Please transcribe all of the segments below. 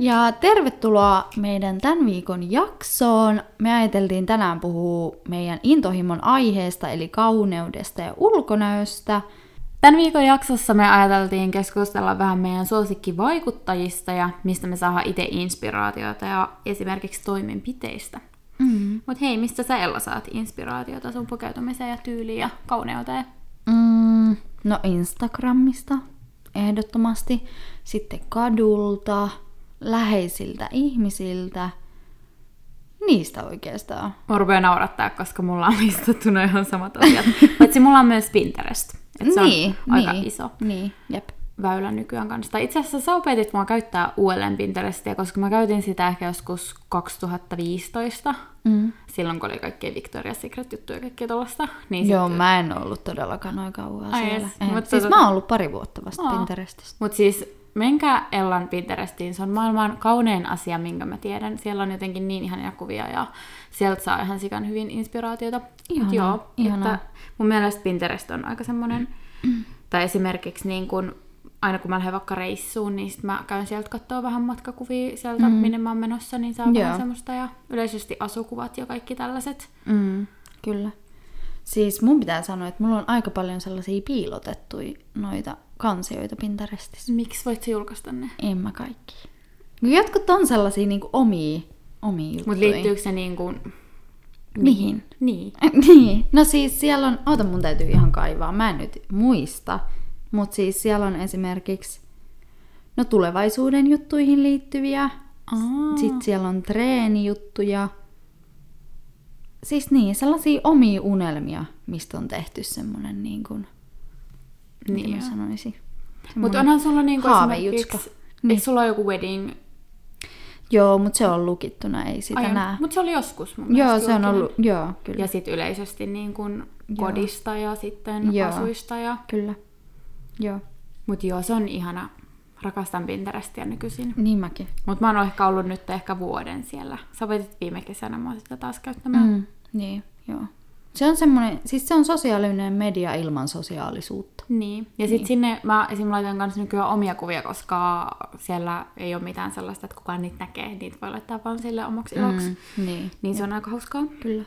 Ja tervetuloa meidän tämän viikon jaksoon. Me ajateltiin tänään puhua meidän intohimon aiheesta, eli kauneudesta ja ulkonäöstä. Tämän viikon jaksossa me ajateltiin keskustella vähän meidän suosikkivaikuttajista ja mistä me saadaan itse inspiraatiota ja esimerkiksi toimenpiteistä. Mm. Mutta hei, mistä sä Ella saat inspiraatiota sun pukeutumiseen ja tyyliin ja kauneuteen? Mm, no Instagramista ehdottomasti. Sitten kadulta, läheisiltä ihmisiltä. Niistä oikeastaan. Mä rupean naurattaa, koska mulla on listattuna ihan samat asiat. Paitsi mulla on myös Pinterest. Et se niin, on aika niin, iso Niin, jep. väylä nykyään kanssa. Tai itse asiassa sä opetit mua käyttää uudelleen Pinterestia, koska mä käytin sitä ehkä joskus 2015. Mm. Silloin kun oli kaikkea Victoria's Secret-juttuja ja kaikkea tollasta. Niin Joo, sit- mä en ollut todellakaan noin kauan Ai siellä. mutta Siis tota- mä oon ollut pari vuotta vasta Aa. Pinterestissä. Mutta siis menkää Ellan Pinterestiin, se on maailman kaunein asia, minkä mä tiedän. Siellä on jotenkin niin ihania kuvia ja sieltä saa ihan sikan hyvin inspiraatiota. Ihanaa, joo, ihanaa. että mun mielestä Pinterest on aika semmoinen, tai esimerkiksi niin kun, aina kun mä lähden vaikka reissuun, niin sit mä käyn sieltä katsoa vähän matkakuvia sieltä, mm. minne mä oon menossa, niin saa Joo. vähän semmoista ja yleisesti asukuvat ja kaikki tällaiset. Mm, kyllä. Siis mun pitää sanoa, että mulla on aika paljon sellaisia piilotettuja noita kansioita Pinterestissä. Miksi voit sä julkaista ne? En mä kaikki. Jotkut on sellaisia niinku omia, omia juttuja. Mutta liittyykö se niin kuin... Mihin? Niin. niin. No siis siellä on, oota mun täytyy ihan kaivaa, mä en nyt muista. Mutta siis siellä on esimerkiksi no tulevaisuuden juttuihin liittyviä. Aa. Sitten siellä on treenijuttuja. Siis niin, sellaisia omia unelmia, mistä on tehty semmonen niin kuin, niin Niin mä sanoisin. Mutta onhan sulla niinku haavejutska. esimerkiksi... Niin. Eikö sulla ole joku wedding... Joo, mutta se on lukittuna, ei sitä näe. Mutta se oli joskus mun Joo, se on ollut, joo, kyllä. Ja sitten yleisesti niin kuin Joo. kodista ja sitten Joo. asuista. Ja... Kyllä. Joo, Mutta joo, se on ihana. Rakastan Pinterestia nykyisin. niin mäkin. Mutta mä oon ehkä ollut nyt ehkä vuoden siellä. Sä opetit viime kesänä mua sitä taas käyttämään. Mm, niin, joo. Se on semmoinen, siis se on sosiaalinen media ilman sosiaalisuutta. Niin. Ja sitten sinne mä esim. laitan kanssa nykyään omia kuvia, koska siellä ei ole mitään sellaista, että kukaan niitä näkee. Niitä voi laittaa vaan sille omaksi iloksi. Mm, niin, Niin se on aika hauskaa. kyllä.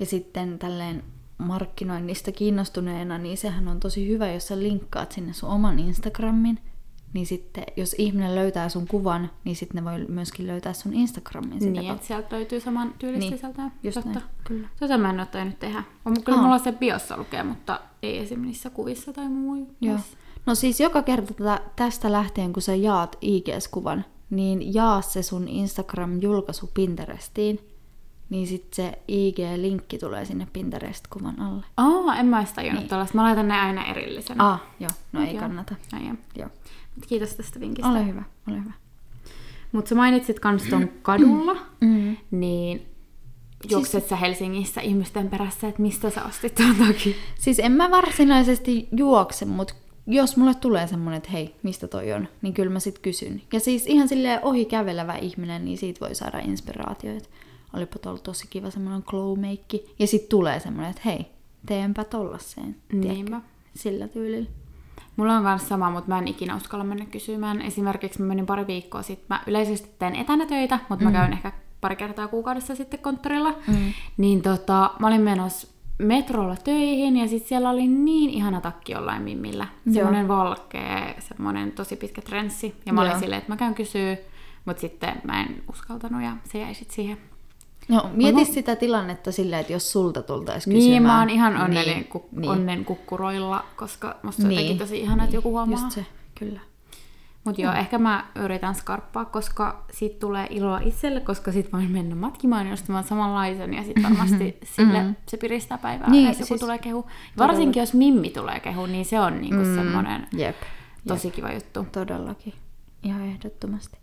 Ja sitten tälleen markkinoinnista kiinnostuneena, niin sehän on tosi hyvä, jos sä linkkaat sinne sun oman Instagramin. Niin sitten, jos ihminen löytää sun kuvan, niin sitten ne voi myöskin löytää sun Instagramin sitä Niin, että sieltä löytyy saman tyylistä Niin, sisältöä. just Totta. näin, kyllä. Tota mä en ole tainnut tehdä. On, kyllä Aa. mulla se biossa lukee, mutta ei esim. niissä kuvissa tai muu. Joo. No siis joka kerta tästä lähtien, kun sä jaat IGS-kuvan, niin jaa se sun Instagram-julkaisu Pinterestiin, niin sitten se IG-linkki tulee sinne Pinterest-kuvan alle. Aa, en mä edes tajunnut Niin. Mä laitan ne aina erillisenä. Ah, joo, no ei Joo. kannata. Ai joo. Joo. Kiitos tästä vinkistä. Ole hyvä, ole hyvä. Mutta sä mainitsit kans ton kadulla, Mm. niin juokset sä Helsingissä ihmisten perässä, että mistä sä ostit tuon takia? Siis en mä varsinaisesti juokse, mutta jos mulle tulee semmonen, että hei, mistä toi on, niin kyllä mä sit kysyn. Ja siis ihan silleen ohi kävelevä ihminen, niin siitä voi saada inspiraatioita. Olipa tuolla tosi kiva semmoinen glow-meikki. Ja sit tulee semmonen, että hei, teenpä tollaseen. Niinpä. Sillä tyylillä. Mulla on myös sama, mutta mä en ikinä uskalla mennä kysymään. Esimerkiksi mä menin pari viikkoa sitten, mä yleisesti teen etänä töitä, mutta mm. mä käyn ehkä pari kertaa kuukaudessa sitten konttorilla. Mm. Niin tota, mä olin menossa metrolla töihin ja sitten siellä oli niin ihana takki jollain mimmillä. Semmoinen valkea, semmoinen tosi pitkä trenssi. Ja mä Joo. olin silleen, että mä käyn kysyä, mutta sitten mä en uskaltanut ja se jäi sitten siihen. No, mieti Mä- sitä tilannetta silleen, että jos sulta tultaisi kysymään. Niin, mä oon ihan onnellinen Niin, ku- niin. onnen kukkuroilla, koska musta Niin. jotenkin tosi ihana, että joku huomaa. Just se, kyllä. Mutta joo, ehkä mä yritän skarppaa, koska siitä tulee iloa itselle, koska sit voin mennä matkimaan ja ostamaan samanlaisen ja sitten varmasti sille se piristää päivää, Niin, niin, jos joku siis tulee kehu. Varsinkin jos Mimmi tulee kehu, niin se on niinku mm. semmoinen Jep. tosi kiva juttu. Todellakin. Ihan ehdottomasti.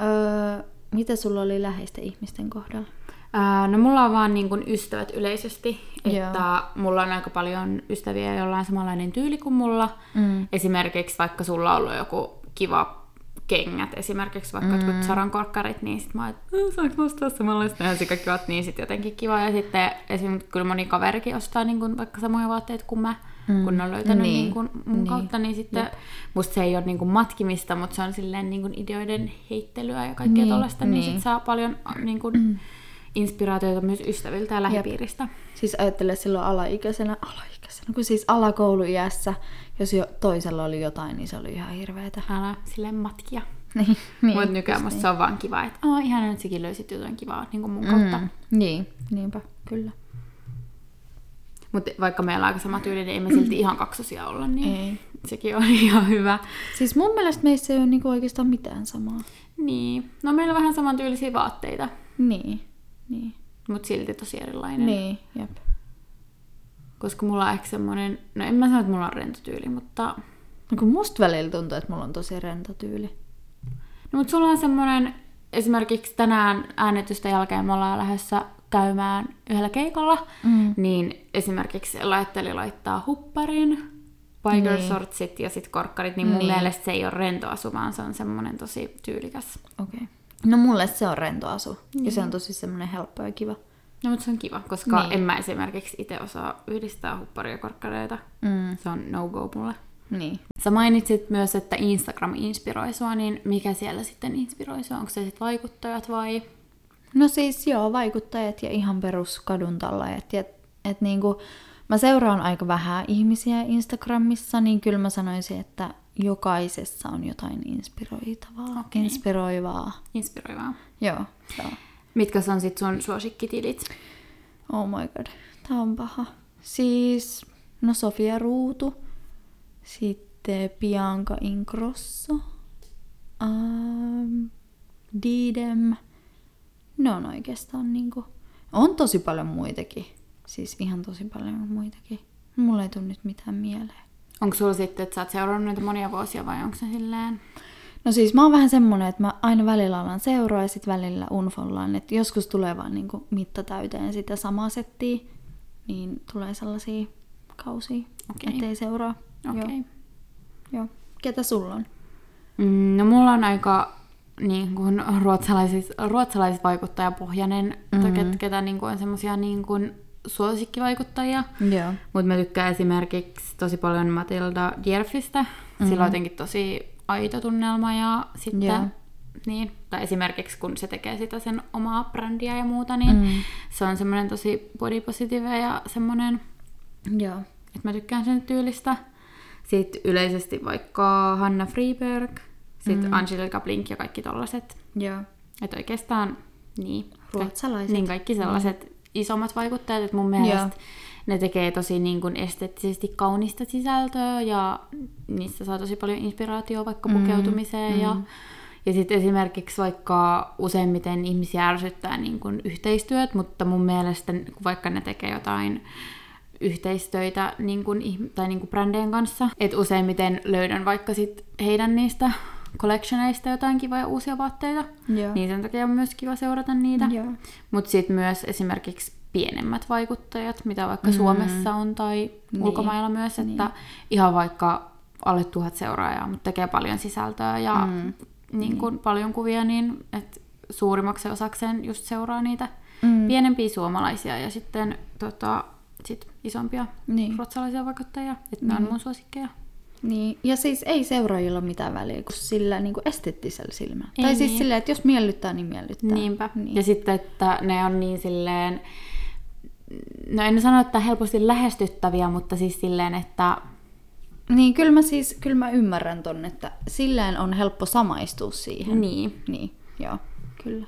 Öö, mitä sulla oli läheisten ihmisten kohdalla? Ää, no mulla on vaan niin kuin ystävät yleisesti, että Joo. mulla on aika paljon ystäviä, joilla on samanlainen tyyli kuin mulla. Mm. Esimerkiksi vaikka sulla on ollut joku kiva kengät, esimerkiksi vaikka mm. jotkut sarankorkkarit, niin sit mä oon, että "Äh, saanko ostaa samanlaista, ja sika kivat, niin sit jotenkin kiva. Ja sitten esimerkiksi kyllä moni kaverikin ostaa niin kuin vaikka samoja vaatteita kuin mä. Mm. kun ne on löytänyt Niin. niin. Niin kuin mun Niin. niin. kautta, niin sitten Jep. musta se ei ole niin kuin matkimista, mutta se on silleen niin kuin ideoiden heittelyä ja kaikkea Niin, niin. tollaista, niin, niin. niin sit saa paljon niin kuin, inspiraatioita myös ystäviltä ja lähipiiristä. Siis ajattele silloin alaikäisenä, alaikäisenä, kun siis alakouluiässä, jos jo toisella oli jotain, niin se oli ihan hirveetä. Älä silleen matkia. Niin, Niin, mutta nykyään musta se on vaan kiva, että oh, ihana, että säkin löysit jotain kivaa niin kuin mun kautta. Mm, niin, niinpä, kyllä. Mutta vaikka meillä on aika sama tyyli, niin ei me silti ihan kaksosia olla, niin Ei. sekin on ihan hyvä. Siis mun mielestä meissä ei ole niinku oikeastaan mitään samaa. Niin, no meillä on vähän samantyylisiä vaatteita, Niin, niin. mutta silti tosi erilainen. Niin, jep. Koska mulla on ehkä semmonen, no en mä sano, että mulla on rento tyyli, mutta... No kun musta välillä tuntuu, että mulla on tosi rento tyyli. No mutta sulla on semmonen, esimerkiksi tänään äänitystä jälkeen me ollaan lähdössä käymään yhdellä keikalla, Mm. niin esimerkiksi laitteli laittaa hupparin, biker Niin. shortsit ja sit korkkarit, niin mun Niin. mielestä se ei ole rento asu, vaan se on semmonen tosi tyylikäs. Okei. Okay. No mulle se on rento asu. Ja se on tosi semmoinen helppo ja kiva. No mutta se on kiva, koska Niin. niin. en mä esimerkiksi itse osaa yhdistää hupparia ja korkkareita. Mm. Se on no-go mulle. Niin. Sä mainitsit myös, että Instagram inspiroi sua, niin mikä siellä sitten inspiroi sua? Onko se sitten vaikuttajat vai? No siis joo, vaikuttajat ja ihan perus kaduntallaajat. Ja, et niinku, mä seuraan aika vähän ihmisiä Instagramissa, niin kyllä mä sanoisin, että jokaisessa on jotain inspiroitavaa, Okei. inspiroivaa. Inspiroivaa. Joo, joo. Mitkä on sit sun suosikkitilit? Oh my god, tää on paha. Siis, no Sofia Ruutu, sitten Bianca Ingrosso, ähm, Didem. Ne on oikeastaan niinku, on tosi paljon muitakin. Siis ihan tosi paljon muitakin. Mulla ei tule nyt mitään mieleen. Onko sulla sitten, että sä oot seurannut niitä monia vuosia vai onko se silleen? No siis mä oon vähän semmonen, että mä aina välillä alan seuraa ja sit välillä unfollaan. Että joskus tulee vaan niinku mitta täyteen sitä samaa settiä, niin tulee sellaisia kausia, Okei. ettei seuraa. Okei. Joo, joo. Ketä sulla on? Mm, no mulla on aika niin kuin ruotsalaisis, ruotsalaisvaikuttajapohjainen, mm-hmm. tai ket, ketä niin kuin on semmosia niin kuin suosikkivaikuttajia. Joo. Mutta mä tykkään esimerkiksi tosi paljon Matilda Dierfistä. Mm-hmm. Sillä on jotenkin tosi aito tunnelma ja sitten... Joo. Niin, tai esimerkiksi kun se tekee sitä sen omaa brändiä ja muuta, niin mm. se on semmoinen tosi body positive ja semmoinen, Joo. että mä tykkään sen tyylistä. Sitten yleisesti vaikka Hanna Friberg, sitten mm. Angelika Blink ja kaikki tollaset. Joo. Että oikeastaan niin. Ruotsalaiset. Niin kaikki sellaiset mm. isommat vaikuttajat, että mun mielestä Joo. ne tekee tosi niin kuin esteettisesti kaunista sisältöä ja niistä saa tosi paljon inspiraatiota vaikka pukeutumiseen mm. ja ja sitten esimerkiksi vaikka useimmiten ihmisiä ärsyttää niin kuin yhteistyöt, mutta mun mielestä vaikka ne tekee jotain yhteistöitä niin kuin, ihm- tai niin kuin brändien kanssa, että useimmiten löydän vaikka sit heidän niistä collectioneista jotain kivoja uusia vaatteita, Joo. niin sen takia on myös kiva seurata niitä. Mutta sitten myös esimerkiksi pienemmät vaikuttajat, mitä vaikka mm. Suomessa on tai Niin. niin. ulkomailla myös, että niin. ihan vaikka alle tuhat seuraajaa, mutta tekee paljon sisältöä ja mm. niin kun paljon kuvia, niin että suurimmaksi osakseen just seuraa niitä Mm. pienempiä suomalaisia ja sitten tota, sit isompia Niin. ruotsalaisia vaikuttajia, että ne on mun suosikkeja. Niin, ja siis ei seuraajilla ole mitään väliä, kun sillä niin kuin esteettisellä silmällä. Ei tai siis niin. silleen, että jos miellyttää, niin miellyttää. Niinpä. Niin. Ja sitten, että ne on niin silleen, no en sano, että helposti lähestyttäviä, mutta siis silleen, että Niin, kyllä mä siis, kyllä mä ymmärrän ton, että silleen on helppo samaistua siihen. niin. Niin, joo, kyllä.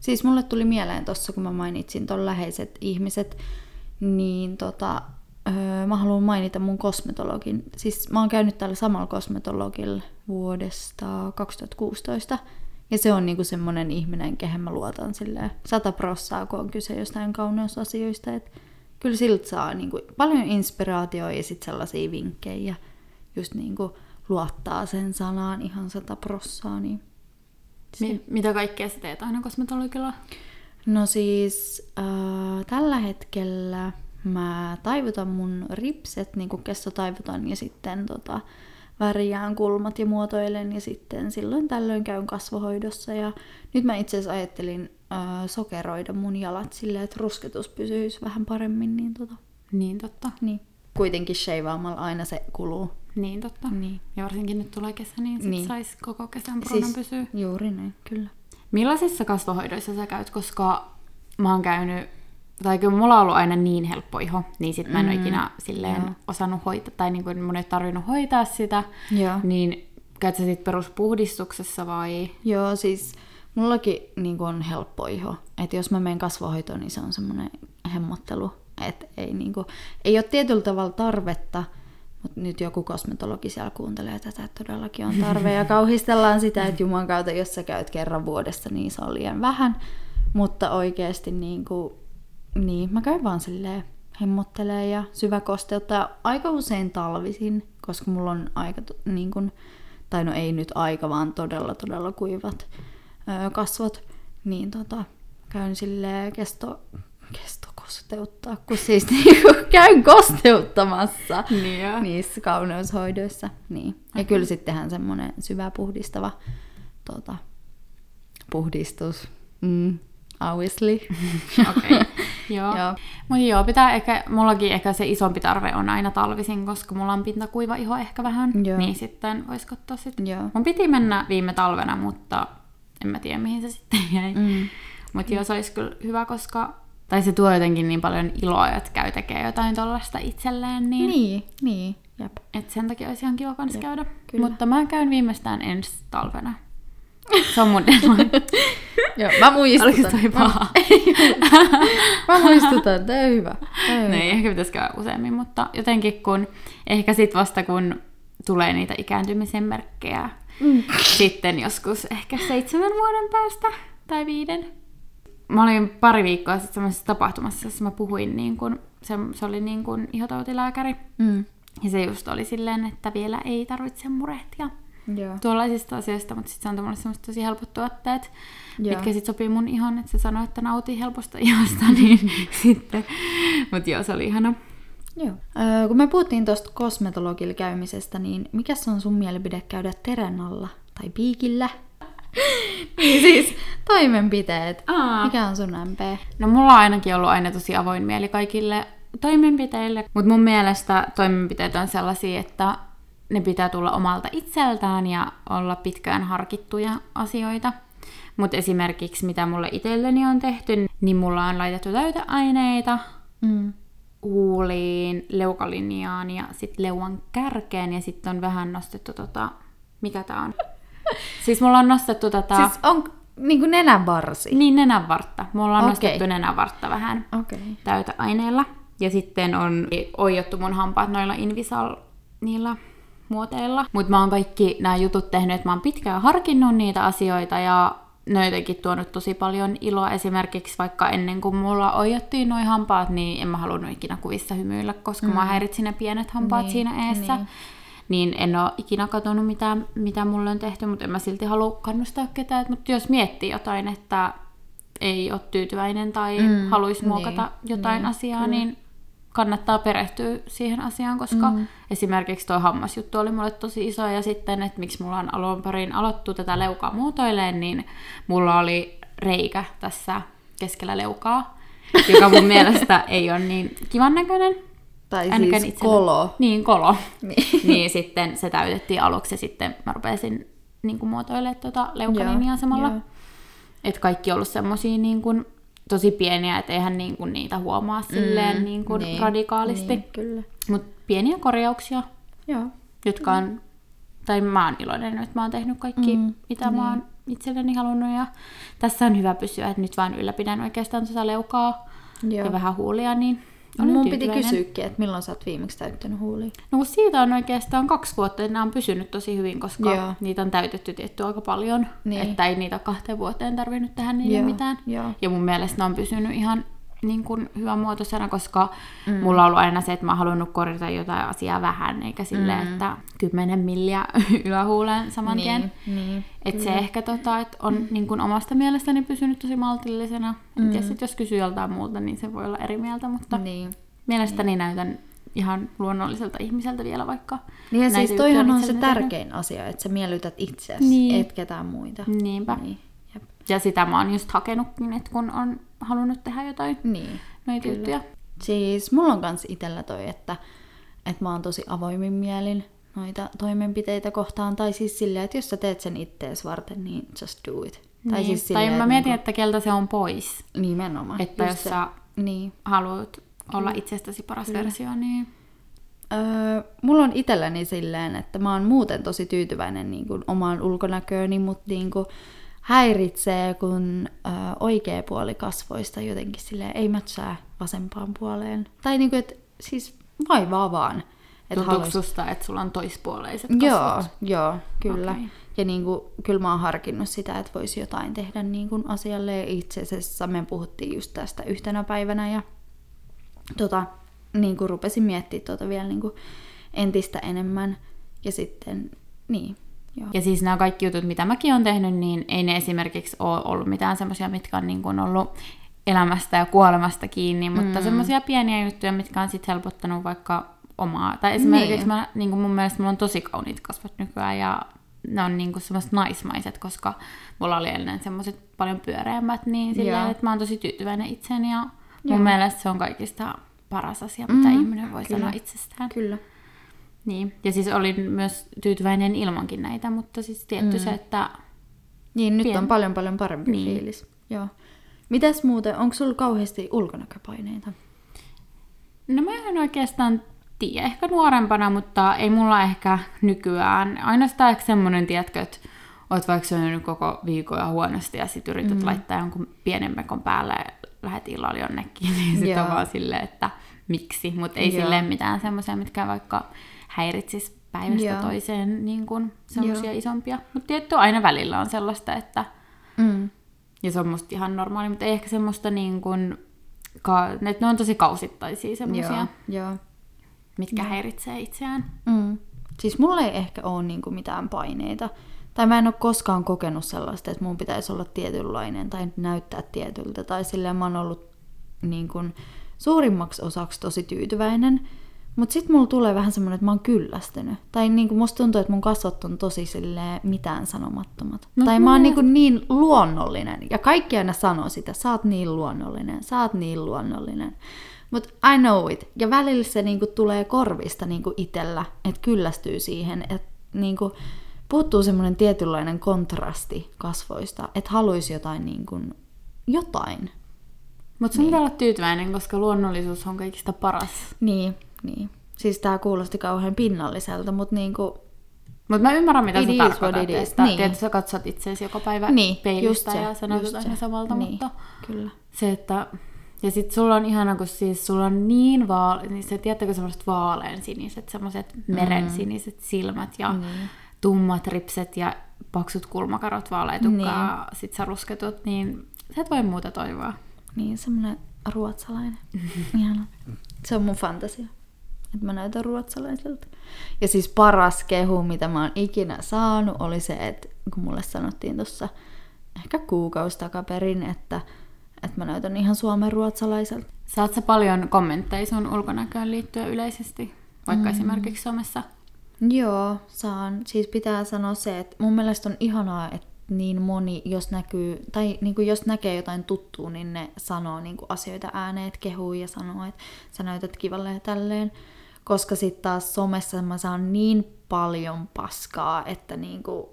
Siis mulle tuli mieleen tossa, kun mä mainitsin ton läheiset ihmiset, niin tota, öö, mä haluan mainita mun kosmetologin. Siis mä oon käynyt tällä samalla kosmetologilla vuodesta 2016. Ja se on niinku semmonen ihminen, kehen mä luotan silleen sata prossaa, kun on kyse jostain kauneusasioista. Et kyllä siltä saa niinku paljon inspiraatioa ja sit sellaisia vinkkejä. Just niinku luottaa sen sanaan ihan sata prossaa. Niin Mi- mitä kaikkea sä teet aina kosmetologilla? No siis äh, tällä hetkellä mä taivutan mun ripset, niin kuin kesto taivutan, ja sitten tota, värjään kulmat ja muotoilen, ja sitten silloin tällöin käyn kasvohoidossa. Ja nyt mä itse asiassa ajattelin äh, sokeroida mun jalat silleen, että rusketus pysyisi vähän paremmin, niin tota, Niin totta. niin. kuitenkin sheivaamalla aina se kuluu. Niin totta. Niin. Ja varsinkin nyt tulee kesä, niin sit Niin. niin. sais koko kesän brunan siis... pysyä. Juuri näin, kyllä. Millaisissa kasvohoidoissa sä käyt, koska mä oon käynyt, tai kyllä mulla on ollut aina niin helppo iho, niin sit mä en mm, ole ikinä silleen joo. osannut hoitaa, tai niin kuin mun ei tarvinnut hoitaa sitä, Joo. niin käyt sä sit peruspuhdistuksessa vai? Joo, siis mullakin niin on helppo iho. Että jos mä menen kasvohoitoon, niin se on semmoinen hemmottelu. Että ei, niin kuin, ei ole tietyllä tavalla tarvetta, mutta nyt joku kosmetologi siellä kuuntelee tätä, että todellakin on tarve. Ja kauhistellaan sitä, että juman kautta, jos sä käyt kerran vuodessa, niin se on liian vähän. Mutta oikeasti niin kuin, niin, mä käyn vaan silleen hemmottelee ja syväkosteuttaa aika usein talvisin, koska mulla on aika, niin kuin, tai no ei nyt aika, vaan todella todella kuivat öö, kasvot, niin tota, käyn silleen kesto, kestokosteuttaa, kun siis niinku käyn kosteuttamassa Niin niissä kauneushoidoissa. Niin. Ja kyllä sittenhän semmoinen syvä puhdistava tota, puhdistus. Mm, obviously. Okei, okay. Joo. Joo. Mutta joo, pitää ehkä, mullakin ehkä se isompi tarve on aina talvisin, koska mulla on pintakuiva iho ehkä vähän, Joo. niin sitten vois katsoa sit. Joo. Mun piti mennä viime talvena, mutta en mä tiedä mihin se sitten jäi. Mm. Mutta joo, se olisi kyllä hyvä, koska... Tai se tuo jotenkin niin paljon iloa, että käy tekee jotain tollasta itselleen, niin... Niin, niin, jep. Et sen takia olisi ihan kiva kans Jep, käydä. kyllä. Mutta mä käyn viimeistään ensi talvena. Se on mun deadline. Joo, mä muistutan. Oliko toi paha? Mä muistutan, tää on hyvä. Tää on No ei hyvä. ehkä pitäisi käydä useammin, mutta jotenkin kun, ehkä sit vasta kun tulee niitä ikääntymisen merkkejä, Mm. sitten joskus ehkä seitsemän vuoden päästä tai viiden. Mä olin pari viikkoa sitten semmoisessa tapahtumassa, jossa mä puhuin, niin kun, se, se oli niin kun ihotautilääkäri. Mm. Ja se just oli silleen, että vielä ei tarvitse murehtia Joo. tuollaisista asioista, mutta sitten se antoi mulle semmoiset tosi helpot tuotteet, Joo. mitkä sitten sopii mun ihon, että se sanoi, että nautii helposta ihosta, niin sitten. Mutta joo, se oli ihana. Joo. Öö, kun me puhuttiin tuosta kosmetologilla käymisestä, niin mikä on sun mielipide käydä terän alla tai piikillä? niin siis toimenpiteet. Aa. Mikä on sun MP? No mulla on ainakin ollut aina tosi avoin mieli kaikille toimenpiteille, mutta mun mielestä toimenpiteet on sellaisia, että ne pitää tulla omalta itseltään ja olla pitkään harkittuja asioita. Mutta esimerkiksi mitä mulle itselleni on tehty, niin mulla on laitettu täyteaineita Mm. huuliin, leukalinjaan ja sitten leuan kärkeen ja sitten on vähän nostettu tota, mikä tää on? siis mulla on nostettu tätä, siis... Siis on niinku nenänvarsi. niin nenänvartta. Mulla on Okei. nostettu nenänvartta vähän. Okay. täyteaineella. Ja sitten on oijottu mun hampaat noilla Invisal niillä muoteilla. Mutta mä oon kaikki nämä jutut tehnyt, että mä oon pitkään harkinnut niitä asioita ja ne on jotenkin tuonut tosi paljon iloa. Esimerkiksi vaikka ennen kuin mulla oijottiin noi hampaat, niin en mä halunnut ikinä kuvissa hymyillä, koska mm. mä häiritsin ne pienet hampaat Niin, siinä eessä. niin. Niin en ole ikinä katsonut mitään, mitä mulle on tehty, mutta en mä silti halua kannustaa ketään. Mutta jos miettii jotain, että ei ole tyytyväinen tai Mm, mm, haluaisi muokata niin, jotain niin, asiaa, kyllä. niin kannattaa perehtyä siihen asiaan, koska Mm. esimerkiksi tuo hammasjuttu oli mulle tosi iso ja sitten, että miksi mulla on alun perin aloittu tätä leukaa muotoileen, niin mulla oli reikä tässä keskellä leukaa, joka mun mielestä ei ole niin kivan näköinen. Tai Ainakaan siis itselleni. kolo. Niin, kolo. Niin. niin sitten se täytettiin aluksi ja sitten mä rupesin niin muotoilemaan tuota leukalinjaa samalla. Että kaikki on ollut semmosia niin kuin, tosi pieniä, että eihän niin kuin niitä huomaa silleen Mm, niin kuin niin, radikaalisti. Niin, kyllä. Mutta pieniä korjauksia, Joo. jotka on, tai mä oon iloinen, että mä oon tehnyt kaikki, Mm, mm, mitä mä oon itselleni halunnut. Ja tässä on hyvä pysyä, että nyt vaan ylläpidän oikeastaan tätä leukaa Joo. ja vähän huulia, niin No, mun piti kysyäkin, että milloin sä oot viimeksi täyttänyt huulia? No kun siitä on oikeastaan kaksi vuotta, että nämä on pysynyt tosi hyvin, koska Joo. niitä on täytetty tietty aika paljon. Niin. Että ei niitä kahteen vuoteen tarvinnut tehdä niille Joo, mitään. joo. Ja mun mielestä ne on pysynyt ihan niin kuin hyvän muotoisena, koska mm. mulla on ollut aina se, että mä oon halunnut korjata jotain asiaa vähän, eikä silleen, Mm. että 10 milliä ylähuuleen saman tien. Niin, niin. Et se ehkä tota, et on niin kuin omasta mielestäni pysynyt tosi maltillisena. En Mm. tiedä sit jos kysyy joltain muulta, niin se voi olla eri mieltä, mutta Niin. mielestäni näytän ihan luonnolliselta ihmiseltä vielä vaikka. Niin ja siis toihan on se itselleni tehnyt. tärkein asia, että sä miellytät itseäsi, Niin. et ketään muita. Niinpä. Niin, jep. Ja sitä mä oon just hakenutkin, että kun on halunnut tehdä jotain niin. noita Kyllä. juttuja. Siis mulla on kans itellä toi, että että mä oon tosi avoimin mielin noita toimenpiteitä kohtaan. Tai siis silleen, että jos sä teet sen ittees varten, niin just do it. Niin. Tai, siis silleen, tai mä mietin, niinku- että keltä se on pois. Nimenomaan. Että Just jos se. sä Niin. haluat olla itsestäsi paras Kyllä. versio, niin Öö, mulla on itselläni silleen, että mä oon muuten tosi tyytyväinen niin kuin, omaan ulkonäkööni, mutta niin kuin, häiritsee, kun öö, oikea puoli kasvoista jotenkin silleen ei mätsää vasempaan puoleen. Tai niin kuin, että siis vaivaa vaan. Et tuntuuko että sulla on toispuoleiset Joo, kasvot? joo, kyllä. Okei. Okay. Ja niin kuin, kyllä mä oon harkinnut sitä, että voisi jotain tehdä niin kuin asialle. Ja Itse asiassa me puhuttiin just tästä yhtenä päivänä ja tota, niin kuin rupesin miettimään tuota vielä niin kuin entistä enemmän. Ja sitten, niin, joo. Ja siis nämä kaikki jutut, mitä mäkin olen tehnyt, niin ei ne esimerkiksi ole ollut mitään semmoisia, mitkä on niin kuin ollut elämästä ja kuolemasta kiinni, mutta mm. semmoisia pieniä juttuja, mitkä on sitten helpottanut vaikka omaa. Tai esimerkiksi Niin. mä, niin kuin mun mielestä mulla on tosi kauniit kasvot nykyään ja ne on niin kuin semmoiset naismaiset, koska mulla oli ennen semmoiset paljon pyöreämmät, niin silleen, että mä oon tosi tyytyväinen itseeni ja mun Joo. mielestä se on kaikista paras asia, mitä Mhm, ihminen voi kyllä. sanoa itsestään. Kyllä. Niin, ja siis olin myös tyytyväinen ilmankin näitä, mutta siis tietty mm. se, että Niin, nyt Pien- on paljon paljon parempi Niin. fiilis. Joo. Mitäs muuten, onko sulla kauheasti ulkonäköpaineita? no mä en oikeastaan tiedä, ehkä nuorempana, mutta ei mulla ehkä nykyään. Ainoastaan ehkä semmonen, tiedätkö, että oot vaikka syönyt koko viikon ja huonosti ja sit yrität mm. laittaa jonkun pienen mekon päälle ja lähet illalla jonnekin, niin sit on vaan silleen, että miksi, mutta ei Joo. silleen mitään semmoisia, mitkä vaikka häiritsis päivästä Joo. toiseen niin kuin semmoisia Joo. isompia. Mutta tietty aina välillä on sellaista, että Mm. ja se on musta ihan normaali, mutta ei ehkä semmoista niin kuin, ka- ne, ne on tosi kausittaisia semmoisia, Joo, joo. mitkä häiritsee itseään. Mm. Siis mulla ei ehkä ole niinku mitään paineita. Tai mä en ole koskaan kokenut sellaista, että mun pitäisi olla tietynlainen tai näyttää tietyltä. Tai silleen mä oon ollut niin kuin, suurimmaksi osaksi tosi tyytyväinen. Mutta sitten mulla tulee vähän semmoinen, että mä oon kyllästynyt. Tai niin kuin musta tuntuu, että mun kasvot on tosi silleen mitään sanomattomat. No, tai mä oon mielestä- niin, niin luonnollinen. Ja kaikki aina sanoo sitä, sä oot niin luonnollinen, sä oot niin luonnollinen. Mutta I know it. Ja välillä se niinku tulee korvista niinku itellä, että kyllästyy siihen, että niinku puuttuu semmoinen tietynlainen kontrasti kasvoista, että haluaisi jotain, niinku, jotain. Mutta sun niin. pitää olla tyytyväinen, koska luonnollisuus on kaikista paras. Niin, niin. Siis tää kuulosti kauhean pinnalliselta, mutta niinku, Mutta mä ymmärrän, mitä It sä tarkoitat. Että Niin. tietysti sä katsot itseäsi joka päivä niin, peilistä se, ja sä näytät aina samalta, niin, mutta Kyllä. se, että... Ja sit sulla on ihana, kun siis sulla on niin vaale... Niin se, tiedättekö semmoiset vaalean siniset, semmoiset meren siniset silmät ja Mm. tummat ripset ja paksut kulmakarot, vaaleetukkaa, niin. sit sä rusketut, niin sä et voi muuta toivoa. Niin, semmoinen ruotsalainen. Ihana. Se on mun fantasia. Että mä näytän ruotsalaiselta. Ja siis paras kehu, mitä mä oon ikinä saanut, oli se, että kun mulle sanottiin tuossa ehkä kuukausi takaperin, että, että mä näytän ihan suomen ruotsalaiselta. Saat sä paljon kommentteja sun ulkonäköön liittyen yleisesti, vaikka mm. esimerkiksi somessa? Joo, saan. Siis pitää sanoa se, että mun mielestä on ihanaa, että niin moni, jos näkyy, tai niin kuin jos näkee jotain tuttua, niin ne sanoo niin kuin asioita ääneen, että kehuu ja sanoo, että sä näytät kivalle ja tälleen. Koska sitten taas somessa mä saan niin paljon paskaa, että niin kuin,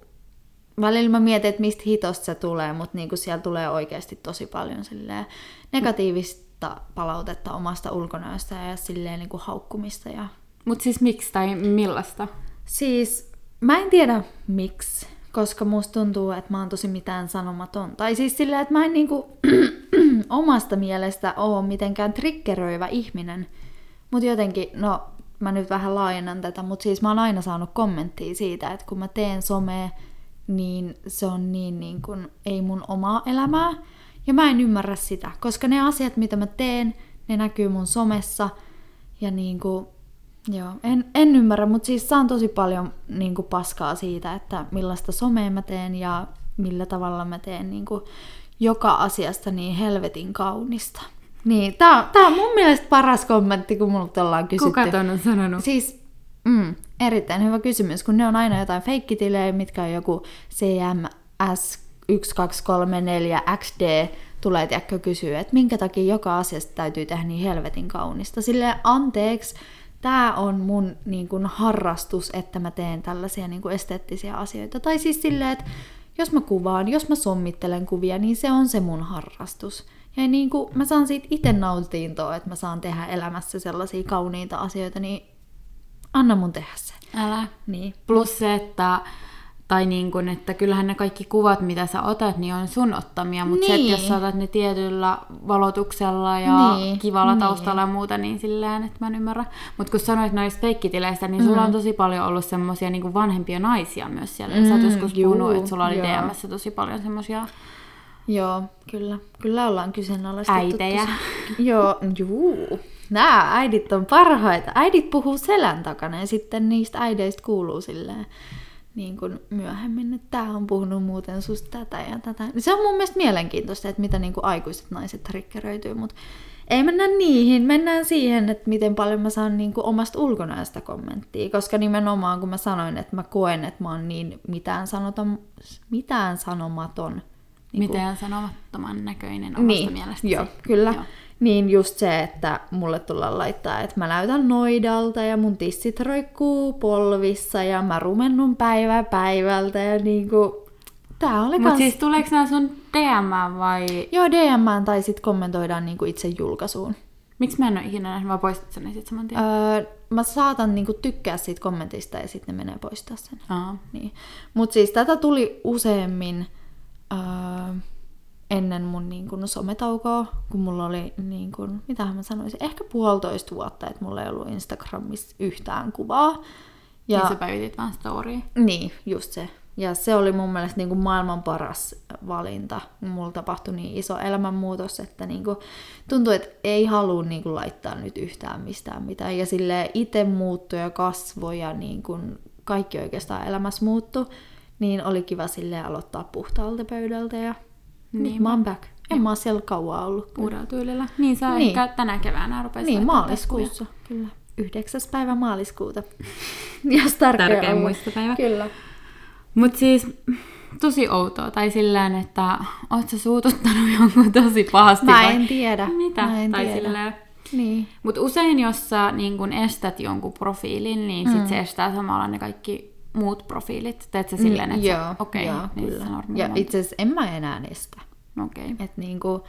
välillä mä mietin, että mistä hitosta se tulee, mutta niin kuin siellä tulee oikeasti tosi paljon silleen negatiivista palautetta omasta ulkonäöstä ja silleen niin kuin haukkumista ja Mutta siis miksi tai millaista? Siis mä en tiedä miksi, koska musta tuntuu, että mä oon tosi mitään sanomaton. Tai siis silleen, että mä en niinku omasta mielestä oo mitenkään triggeröivä ihminen. Mutta jotenkin, no mä nyt vähän laajennan tätä, mutta siis mä oon aina saanut kommenttia siitä, että kun mä teen somea, niin se on niin, niin kuin, ei mun omaa elämää. Ja mä en ymmärrä sitä, koska ne asiat, mitä mä teen, ne näkyy mun somessa. Ja niin kuin, Joo, en, en ymmärrä, mutta siis saan tosi paljon niin kuin, paskaa siitä, että millaista somea mä teen ja millä tavalla mä teen niin kuin, joka asiasta niin helvetin kaunista. Niin, tää, on- tää on mun mielestä paras kommentti, kun multa ollaan kysytty. Kuka ton on sanonut? Siis, mm, erittäin hyvä kysymys, kun ne on aina jotain feikkitilejä, mitkä on joku CMS 1234 XD, tulee tiedätkö kysyä, että minkä takia joka asiasta täytyy tehdä niin helvetin kaunista. Silleen, anteeksi, tämä on mun niin kuin, harrastus, että mä teen tällaisia niin kuin, esteettisiä asioita. Tai siis silleen, että jos mä kuvaan, jos mä sommittelen kuvia, niin se on se mun harrastus. Ja niin kuin, mä saan siitä itse nautintoa, että mä saan tehdä elämässä sellaisia kauniita asioita, niin anna mun tehdä se. Älä. Niin. Plus se, että tai niin kuin, että kyllähän ne kaikki kuvat, mitä sä otat, niin on sun ottamia, mutta niin. se, että jos Niin. sä otat ne tietyllä valotuksella ja Niin, kivalla niin. taustalla ja muuta, niin silleen, että mä en ymmärrä. Mutta kun sanoit noista feikkitileistä, niin Mm. sulla on tosi paljon ollut semmosia niin vanhempia naisia myös siellä. Mm, sä oot Mm, joskus juu, puhunut, että sulla oli joo. DMssä tosi paljon semmosia Joo, kyllä. Kyllä ollaan kyseenalaistettu. äitejä. Joo, juu. Nämä äidit on parhaita. Äidit puhuu selän takana ja sitten niistä äideistä kuuluu silleen niin kuin myöhemmin, että tämä on puhunut muuten susta tätä ja tätä. Se on mun mielestä mielenkiintoista, että mitä niin kuin aikuiset naiset triggeröityy, mutta ei mennä niihin, mennään siihen, että miten paljon mä saan niin kuin omasta ulkonäöstä kommenttia, koska nimenomaan kun mä sanoin, että mä koen, että mä oon niin mitään, sanoton, mitään sanomaton, niin kuin- Miten sanomattoman näköinen omasta niin, mielestäsi. Joo, kyllä. Joo. Niin just se, että mulle tullaan laittaa, että mä näytän noidalta ja mun tissit roikkuu polvissa ja mä rumennun päivä päivältä ja niinku... Tää oli Mutta kans... siis tuleeko nämä sun DM vai... Joo, DM tai sit kommentoidaan niinku itse julkaisuun. Miksi mä en ole ikinä nähnyt, vai poistat sä ne sit saman tien? Öö, mä saatan niinku tykkää siitä kommentista ja sitten ne menee poistaa sen. Aa. Niin. Mutta siis tätä tuli useammin öö, ennen mun niin kun, sometaukoa, kun mulla oli, niin kun, mitähän mä sanoisin, ehkä puolitoista vuotta, että mulla ei ollut Instagramissa yhtään kuvaa. Ja niin sä päivitit vaan storya. niin, just se. Ja se oli mun mielestä niin kuin maailman paras valinta. Mulla tapahtui niin iso elämänmuutos, että niin kuin tuntui, että ei halua niin kuin laittaa nyt yhtään mistään mitään. Ja sille itse muuttui ja kasvoi ja niin kuin kaikki oikeastaan elämässä muuttui. Niin oli kiva sille aloittaa puhtaalta pöydältä ja Niin. mä oon back. En mä oo siellä kauan ollut. Uudella tyylillä. Niin sä Niin. ehkä tänä keväänä rupesit Niin, maaliskuussa. Kyllä. 9. päivä maaliskuuta. Jos tärkeä, Tärkeä olla. muistopäivä. Kyllä. Mut siis tosi outoa. Tai sillään, että oot sä suututtanut jonkun tosi pahasti. Mä vai- en tiedä. Mitä? Mä en tai tiedä. silleen, Niin. Mutta usein, jos sä niin kun estät jonkun profiilin, niin sit Mm. se estää samalla ne kaikki muut profiilit. Teet sä silleen, että Niin, joo, okei, joo, niin kyllä. Ja itse asiassa en mä enää estä. Okei. Et niinku,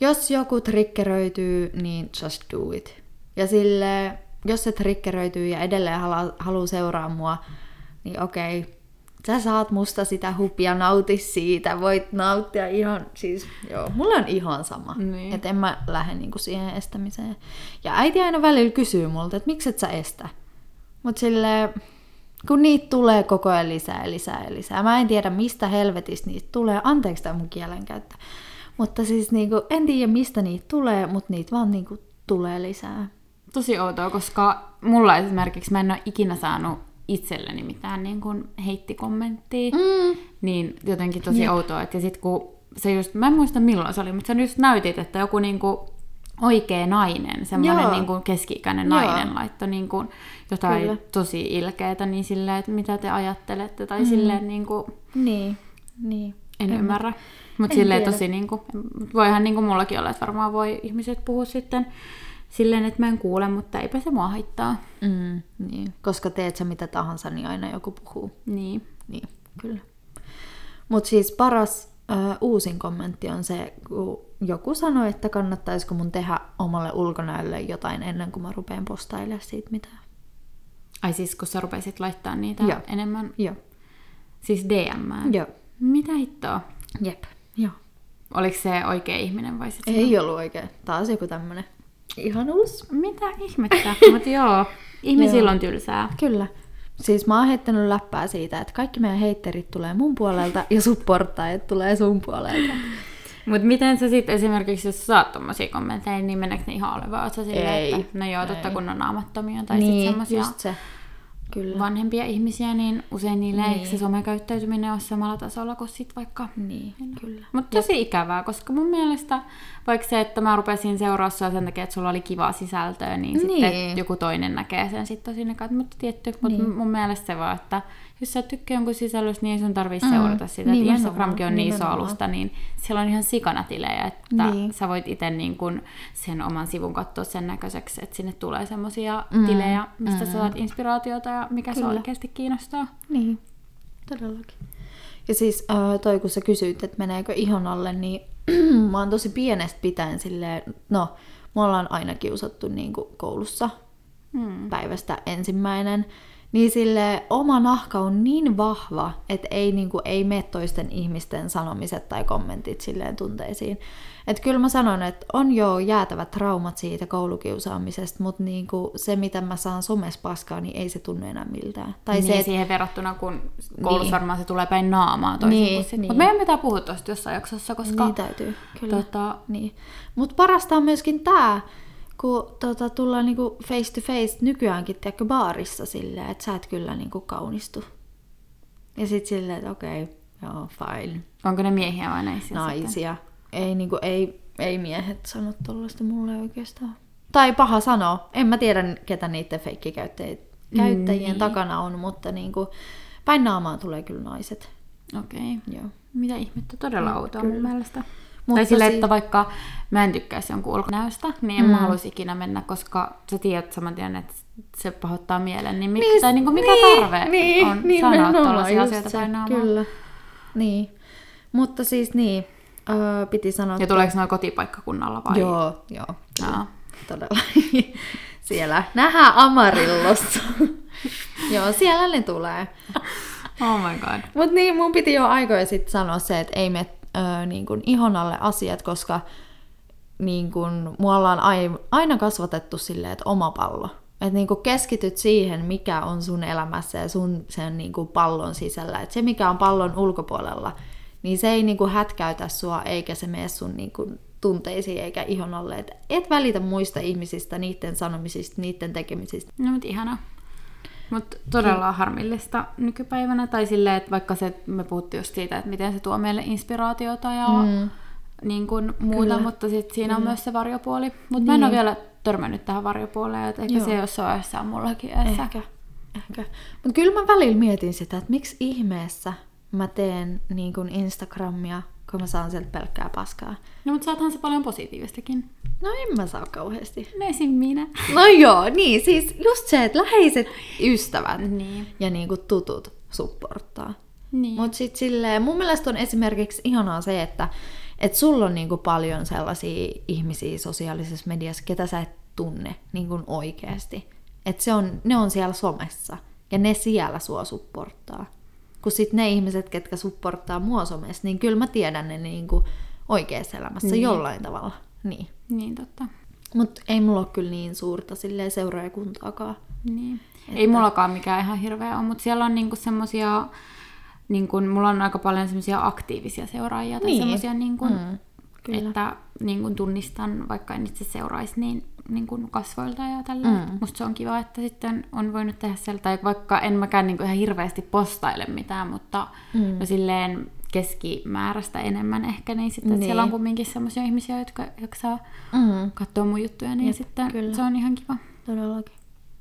jos joku triggeröityy, niin just do it. Ja sille, jos se triggeröityy ja edelleen haluaa haluu seuraa mua, niin okei, sä saat musta sitä hupia, nauti siitä, voit nauttia ihan, siis joo, mulla on ihan sama. Niin. Että en mä lähde niinku siihen estämiseen. Ja äiti aina välillä kysyy multa, että miksi et sä estä? Mut sille kun niitä tulee koko ajan lisää ja lisää ja lisää. Mä en tiedä, mistä helvetistä niitä tulee. Anteeksi tämä mun kielenkäyttö. Mutta siis niinku, en tiedä, mistä niitä tulee, mutta niitä vaan niinku tulee lisää. Tosi outoa, koska mulla esimerkiksi mä en ole ikinä saanut itselleni mitään niin kuin heittikommenttia. Mm. Niin jotenkin tosi Jep. outoa. Et Ja sit kun se just, mä en muista milloin se oli, mutta sä just näytit, että joku niinku oikea nainen, semmoinen Joo. niinku keski-ikäinen Joo. nainen laittoi niinku jotain Kyllä. tosi ilkeitä, niin silleen, että mitä te ajattelette, tai mm. silleen niinku, Niin, niin. en, ymmärrä. Mutta en silleen tiedä. tosi niinku, voihan niinku mullakin olla, että varmaan voi ihmiset puhua sitten silleen, että mä en kuule, mutta eipä se mua haittaa. Mm, niin. Koska teet sä mitä tahansa, niin aina joku puhuu. Niin. Niin, kyllä. Mutta siis paras ö, uusin kommentti on se, kun joku sanoi, että kannattaisiko mun tehdä omalle ulkonäölle jotain ennen kuin mä rupean postailemaan siitä mitään. Ai siis, kun sä rupesit laittaa niitä Joo. enemmän, Joo. siis DM. Joo. Mitä hittoa? Jep. Joo. Oliko se oikea ihminen vai sit Ei ollut oikein. Taas joku tämmönen ihanuus. Mitä ihmettä? Mutta joo, ihmisillä on tylsää. Kyllä. Siis mä oon heittänyt läppää siitä, että kaikki meidän heitterit tulee mun puolelta ja supporttajat tulee sun puolelta. Mutta miten sä sitten esimerkiksi, jos sä saat tommosia kommentteja, niin meneekö ne ihan alle vai oot sä silleen, Ei. että no joo, totta Ei. kun on naamattomia tai niin, sitten semmosia... just se. Kyllä. vanhempia ihmisiä, niin usein niillä Niin. ei se somekäyttäytyminen ole samalla tasolla kuin sit vaikka Niin, kyllä. Mutta tosi ikävää, koska mun mielestä vaikka se, että mä rupesin seuraa sua sen takia, että sulla oli kivaa sisältöä, niin, niin. Sitten joku toinen näkee sen sitten tosi negatiivisesti. Mutta tietty, mutta Niin. mun mielestä se vaan, että jos sä tykkää jonkun sisällöstä, niin ei sun tarvii seurata sitä. Niin Instagramkin on niin iso alusta, niin siellä on ihan sikana tilejä, että Niin. sä voit itse niin kun sen oman sivun katsoa sen näköiseksi, että sinne tulee semmosia tilejä, mistä sä saat inspiraatiota ja mikä Kyllä. oikeasti kiinnostaa. Niin, todellakin. Ja siis äh, toi kun sä kysyit, että meneekö ihon alle, niin mä oon tosi pienestä pitäen silleen, no, me ollaan aina kiusattu niin kuin koulussa Hmm. päivästä ensimmäinen, niin sille oma nahka on niin vahva, että ei, niin kuin, ei mene toisten ihmisten sanomiset tai kommentit silleen tunteisiin. Että kyllä mä sanon, että on jo jäätävät traumat siitä koulukiusaamisesta, mutta niin kuin se, mitä mä saan somessa paskaa, niin ei se tunnu enää miltään. Tai niin se, et- siihen verrattuna, kun koulussa Niin. varmaan se tulee päin naamaa toisin Niin, kuin niin. Mutta meidän pitää puhua tuosta jossain jaksossa, koska Niin täytyy, kyllä. tota, Niin. Mutta parasta on myöskin tämä, kun tota, tullaan niinku face to face nykyäänkin tiedätkö, baarissa silleen, että sä et kyllä niinku kaunistu. Ja sit silleen, että okei, okay, joo, fine. onko ne miehiä vai naisia? sitten? Naisia. Ei, niinku, ei, ei miehet sano tollaista mulle oikeastaan. Tai paha sanoa. En mä tiedä, ketä niiden feikkikäyttäjien käyttäjien Niin. takana on, mutta niinku, päin naamaa tulee kyllä naiset. Okei. Joo. Mitä ihmettä, todella outoa mun mielestä. Mutta tai silleen, si- että vaikka mä en tykkäisi jonkun ulkonäöstä, niin en mm. mä haluaisi ikinä mennä, koska sä tiedät saman tien, että se pahoittaa mielen. Niin, mik, niin tai niin kuin mikä niin, tarve niin, on sanoa nimenomaan tuollaisia asioita naamaa? Kyllä. Niin. Mutta siis niin, öö, piti sanoa... Ja tuleeko noin kotipaikkakunnalla vai? Joo, joo. Kyllä. Aa. Todella. siellä nähdään Amarillossa. joo, siellä ne tulee. Oh my god. Mutta niin, mun piti jo aikoja sitten sanoa se, että ei mene öö, niin kuin ihon alle asiat, koska niin kuin, mua ollaan ai- aina kasvatettu silleen, että oma pallo. Että niin kuin keskityt siihen, mikä on sun elämässä ja sun sen niin kuin pallon sisällä. Että se, mikä on pallon ulkopuolella, niin se ei niin kuin hätkäytä sua, eikä se mene sun niin kuin tunteisiin eikä ihon alle. Et et välitä muista ihmisistä, niiden sanomisista, niiden tekemisistä. No mutta ihana. Mutta todella harmillista nykypäivänä. Tai silleen, että vaikka se, me puhuttiin just siitä, että miten se tuo meille inspiraatiota ja mm. niin kuin muuta, Kyllä. mutta sitten siinä on myös se varjopuoli. Mutta mä en Niin. ole vielä törmännyt tähän varjopuoleen, että ehkä Joo. se jossain vaiheessa on mullakin edessä. Ehkä. Ehkä. Mutta kyllä mä välillä mietin sitä, että miksi ihmeessä mä teen niin kuin Instagramia, kun mä saan sieltä pelkkää paskaa. No mutta saathan se paljon positiivistakin. No en mä saa kauheasti. No esim. minä. No joo, niin siis just se, että läheiset ystävät Niin. ja niin kuin tutut supporttaa. Niin. Mutta sitten silleen, mun mielestä on esimerkiksi ihanaa se, että et sulla on niinku paljon sellaisia ihmisiä sosiaalisessa mediassa, ketä sä et tunne niinku oikeasti. Että se on, ne on siellä somessa ja ne siellä sua supporttaa. Kun sitten ne ihmiset, ketkä supporttaa mua somessa, niin kyllä mä tiedän ne niinku oikeassa elämässä Niin. jollain tavalla. Niin. Niin totta. Mutta ei mulla ole kyllä niin suurta silleen seuraajakuntaakaan. Niin. Ei mullakaan mikään ihan hirveä ole, mutta siellä on niinku semmosia, niinku, mulla on aika paljon semmosia aktiivisia seuraajia tai Niin. semmosia, niinku, Mm, kyllä. että niinku, tunnistan, vaikka en itse seuraisi, niin niinku, kasvoilta ja tällä. Mm. Musta se on kiva, että sitten on voinut tehdä sieltä, tai vaikka en mäkään niinku, ihan hirveästi postaile mitään, mutta mm. no, silleen keskimääräistä enemmän ehkä, niin sitten niin. Niin. siellä on kumminkin semmoisia ihmisiä, jotka jaksaa Mm. katsoa mun juttuja, niin Jep, sitten kyllä. se on ihan kiva. Todellakin.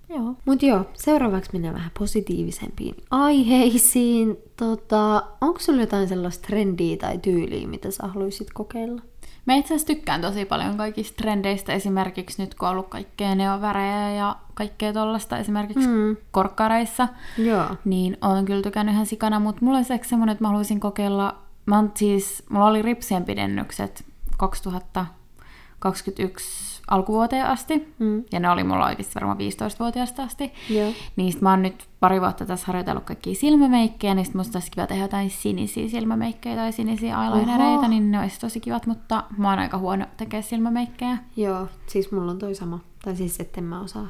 Joo. Mutta joo, seuraavaksi mennään vähän positiivisempiin aiheisiin. Tota, onko sulla jotain sellaista trendiä tai tyyliä, mitä sä haluaisit kokeilla? Mä itse asiassa tykkään tosi paljon kaikista trendeistä, esimerkiksi nyt kun on ollut kaikkea neovärejä ja kaikkea tollasta, esimerkiksi mm. Korkkareissa, Joo. niin olen kyllä tykännyt ihan sikana, mutta mulla olisi semmoinen, että mä haluaisin kokeilla, mä siis, mulla oli ripsien pidennykset 2021 alkuvuoteen asti, Mm. ja ne oli mulla oikeasti varmaan 15-vuotiaasta asti, Joo. niin sit mä oon nyt pari vuotta tässä harjoitellut kaikkia silmämeikkejä, niin sit musta olisi kiva tehdä jotain sinisiä silmämeikkejä tai sinisiä eyelinereita, niin ne olisi tosi kivat, mutta mä oon aika huono tekemään silmämeikkejä. Joo, siis mulla on toi sama. Tai siis, etten mä osaa.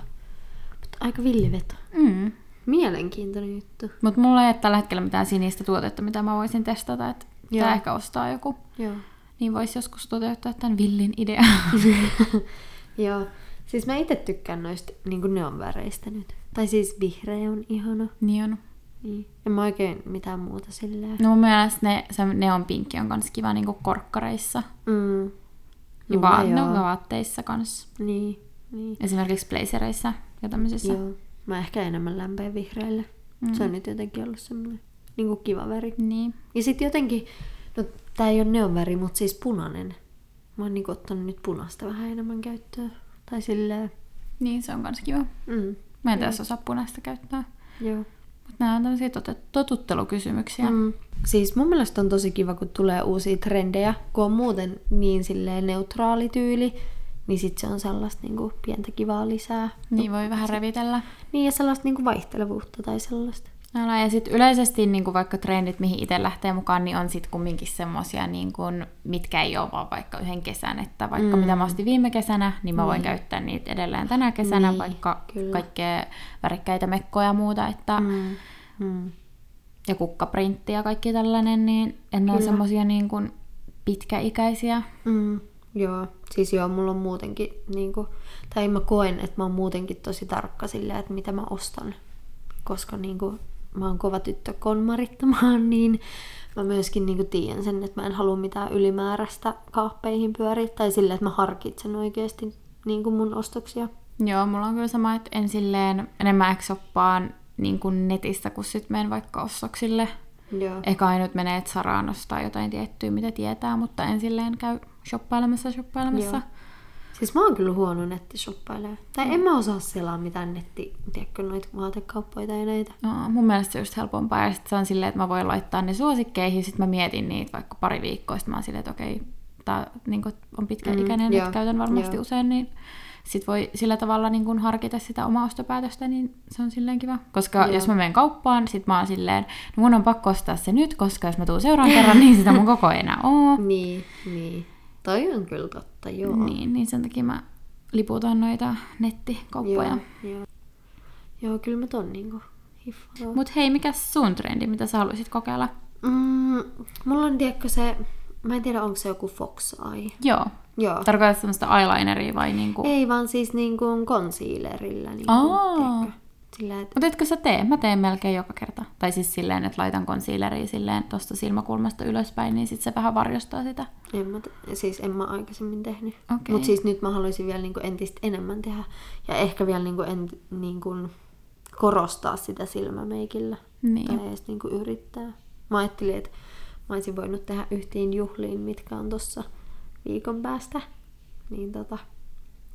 Mutta aika villiveto. Mm. Mielenkiintoinen juttu. Mutta mulla ei ole tällä hetkellä mitään sinistä tuotetta, mitä mä voisin testata, että pitää ehkä ostaa joku. Joo. Niin voisi joskus toteuttaa tämän villin idean. Joo. Siis mä itse tykkään noista niin neonväreistä nyt. Tai siis vihreä on ihana. Niin on. Niin. En mä oikein mitään muuta silleen. No mun mielestä ne, se neon pinkki on kans kiva niinku korkkareissa. Mm. Ja va- no, vaatteissa kans. Niin, niin. Esimerkiksi blazereissa ja tämmöisissä. Joo. Mä ehkä enemmän lämpeen vihreälle. Mm. Se on nyt jotenkin ollut semmoinen niinku kiva väri. Niin. Ja sitten jotenkin, no tää ei ole neon väri, mutta siis punainen. Mä oon niinku ottanut nyt punaista vähän enemmän käyttöön. Tai silleen, Niin, se on kans kiva. mm. Mä en tässä osaa punaista käyttää. Joo. Mutta nämä on tämmöisiä tot- totuttelukysymyksiä. Mm. Siis mun mielestä on tosi kiva, kun tulee uusia trendejä, kun on muuten niin silleen neutraali tyyli, niin sit se on sellaista niinku pientä kivaa lisää. Niin voi vähän revitellä. Niin ja sellaista niinku vaihtelevuutta tai sellaista. Älä. Ja sitten yleisesti niin kuin vaikka trendit, mihin itse lähtee mukaan, niin on sitten kumminkin semmosia, niin kuin, mitkä ei ole vaan vaikka yhden kesän. Että vaikka mm. mitä mä ostin viime kesänä, niin mä voin käyttää niitä edelleen tänä kesänä, Niin, vaikka kyllä. kaikkea värikkäitä mekkoja ja muuta. Että, Mm. Mm. Ja kukkaprintti ja kaikki tällainen, niin en ole Kyllä. semmosia niin kuin pitkäikäisiä. Mm. Joo, siis joo, mulla on muutenkin, niinku, tai mä koen, että mä oon muutenkin tosi tarkka silleen, että mitä mä ostan. Koska niinku, mä oon kova tyttö konmarittamaan, niin mä myöskin niinku tiedän sen, että mä en halua mitään ylimääräistä kaappeihin pyöriä. Tai silleen, että mä harkitsen oikeasti niinku mun ostoksia. Joo, mulla on kyllä sama, että en silleen enemmän ehkä shoppaan niin kuin netistä, kun sit menen vaikka ostoksille. Joo. Eka ainut menee, että Saraan ostaa jotain tiettyä, mitä tietää, mutta en silleen käy shoppailemassa shoppailemassa. Joo. Siis mä oon kyllä huono nettishoppailemaan. Tai en mä osaa selaa mitään netti, tiedätkö, noita vaatekauppoja tai näitä. No, mun mielestä se on just helpompaa. Ja sit se on silleen, että mä voin laittaa ne suosikkeihin, sit mä mietin niitä vaikka pari viikkoa, sit mä oon silleen, että okei, tää niin on pitkäikäinen, Mm, mm, että käytän varmasti joo. usein, niin sit voi sillä tavalla niin kun harkita sitä omaa ostopäätöstä, niin se on silleen kiva. Koska Joo. jos mä menen kauppaan, sit mä oon silleen, no mun on pakko ostaa se nyt, koska jos mä tuun seuraavan kerran, niin sitä mun koko ei enää oo. Niin, niin. Toi on kyllä totta, joo. Niin, niin sen takia mä liputan noita nettikauppoja. Joo, joo. joo kyllä mä ton niinku hiffaan. Mut hei, mikä sun trendi, mitä sä haluaisit kokeilla? Mm, mulla on, tiedätkö se, mä en tiedä onko se joku Fox Eye. Joo. Joo. Tarkoitatko semmoista eyelineria vai niinku... Ei vaan siis niinku concealerilla. Niinku, Aa. tiedätkö? Sillä, että Mutta etkö sä tee? Mä teen melkein joka kerta. Tai siis silleen, että laitan concealeria silleen tosta silmäkulmasta ylöspäin, niin sit se vähän varjostaa sitä. en mä, te- siis en mä aikaisemmin tehnyt. Okei. Mutta siis nyt mä haluaisin vielä niinku entistä enemmän tehdä. Ja ehkä vielä niinku en, niinku korostaa sitä silmämeikillä. Niin. Tai edes niinku yrittää. Mä ajattelin, että mä olisin voinut tehdä yhteen juhliin, mitkä on tossa viikon päästä. Niin tota,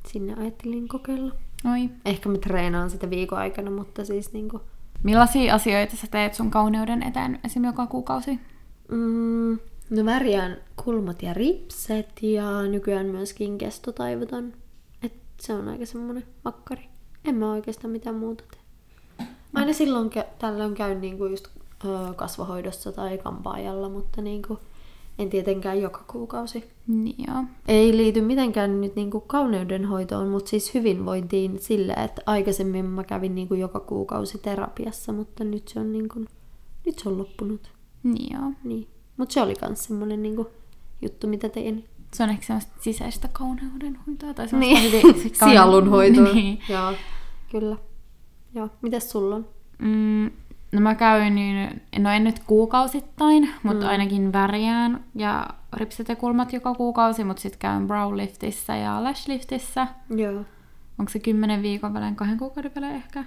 sinne ajattelin kokeilla. Oi. Ehkä mä treenaan sitä viikon aikana, mutta siis niinku... Millaisia asioita sä teet sun kauneuden eteen esim. joka kuukausi? Mm, no värjään kulmat ja ripset ja nykyään myöskin kestotaivuton. Et se on aika semmonen makkari. En mä oikeastaan mitään muuta tee. Aina silloin kä- tällöin käyn niinku just ö, kasvohoidossa tai kampaajalla, mutta niinku en tietenkään joka kuukausi. Niin joo. Ei liity mitenkään nyt niinku kauneudenhoitoon, mutta siis hyvinvointiin sillä, että aikaisemmin mä kävin niinku joka kuukausi terapiassa, mutta nyt se on, niinku, nyt se on loppunut. Niin joo. Niin. Mutta se oli myös semmoinen niinku, juttu, mitä tein. Se on ehkä semmoista sisäistä kauneudenhoitoa tai semmoista Niin, hyvin... sielunhoitoa. niin. Joo, kyllä. Joo, mitäs sulla on? Mm, no mä käyn, niin, no en nyt kuukausittain, mutta mm. ainakin värjään ja ripset ja kulmat joka kuukausi, mutta sitten käyn brow liftissä ja lash liftissä. Joo, Onko se kymmenen viikon välein, kahden kuukauden välein ehkä?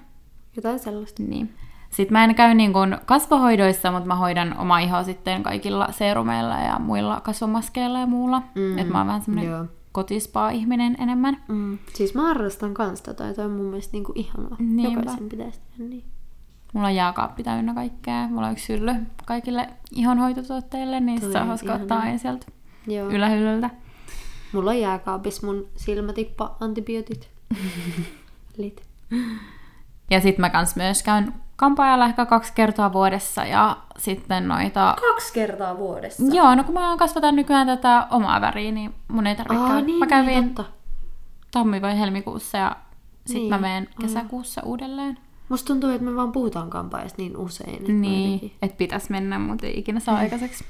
jotain sellaista. Niin. Sitten mä en käy niin kuin kasvohoidoissa, mutta mä hoidan oma ihoa sitten kaikilla serumeilla ja muilla kasvomaskeilla ja muulla. Mm, että mä oon vähän semmonen joo. kotispa-ihminen enemmän. Mm. Siis mä harrastan kans tota, ja toi on mun mielestä niinku ihanaa. Niinpä. Jokaisen pitäisi tehdä niin. Mulla on jääkaappi täynnä kaikkea. Mulla on yksi hylly kaikille ihonhoitotuotteille, niin Toi se on hauska ottaa aina sieltä Joo. ylähyllyltä. Mulla on jääkaapissa mun silmätippa antibiootit. Lit. Ja sitten mä kans myös käyn kampaajalla ehkä kaksi kertaa vuodessa ja sitten noita... Kaksi kertaa vuodessa. Joo, no kun mä kasvatan nykyään tätä omaa väriä, niin mun ei tarvitse Aa, käydä. niin, mä kävin niin, totta. tammi- vai helmikuussa ja sitten Niin, mä menen kesäkuussa uudelleen. Musta tuntuu, että me vaan puhutaan kampaajasta niin usein. että Niin, että pitäisi mennä, mutta ei ikinä saa aikaiseksi.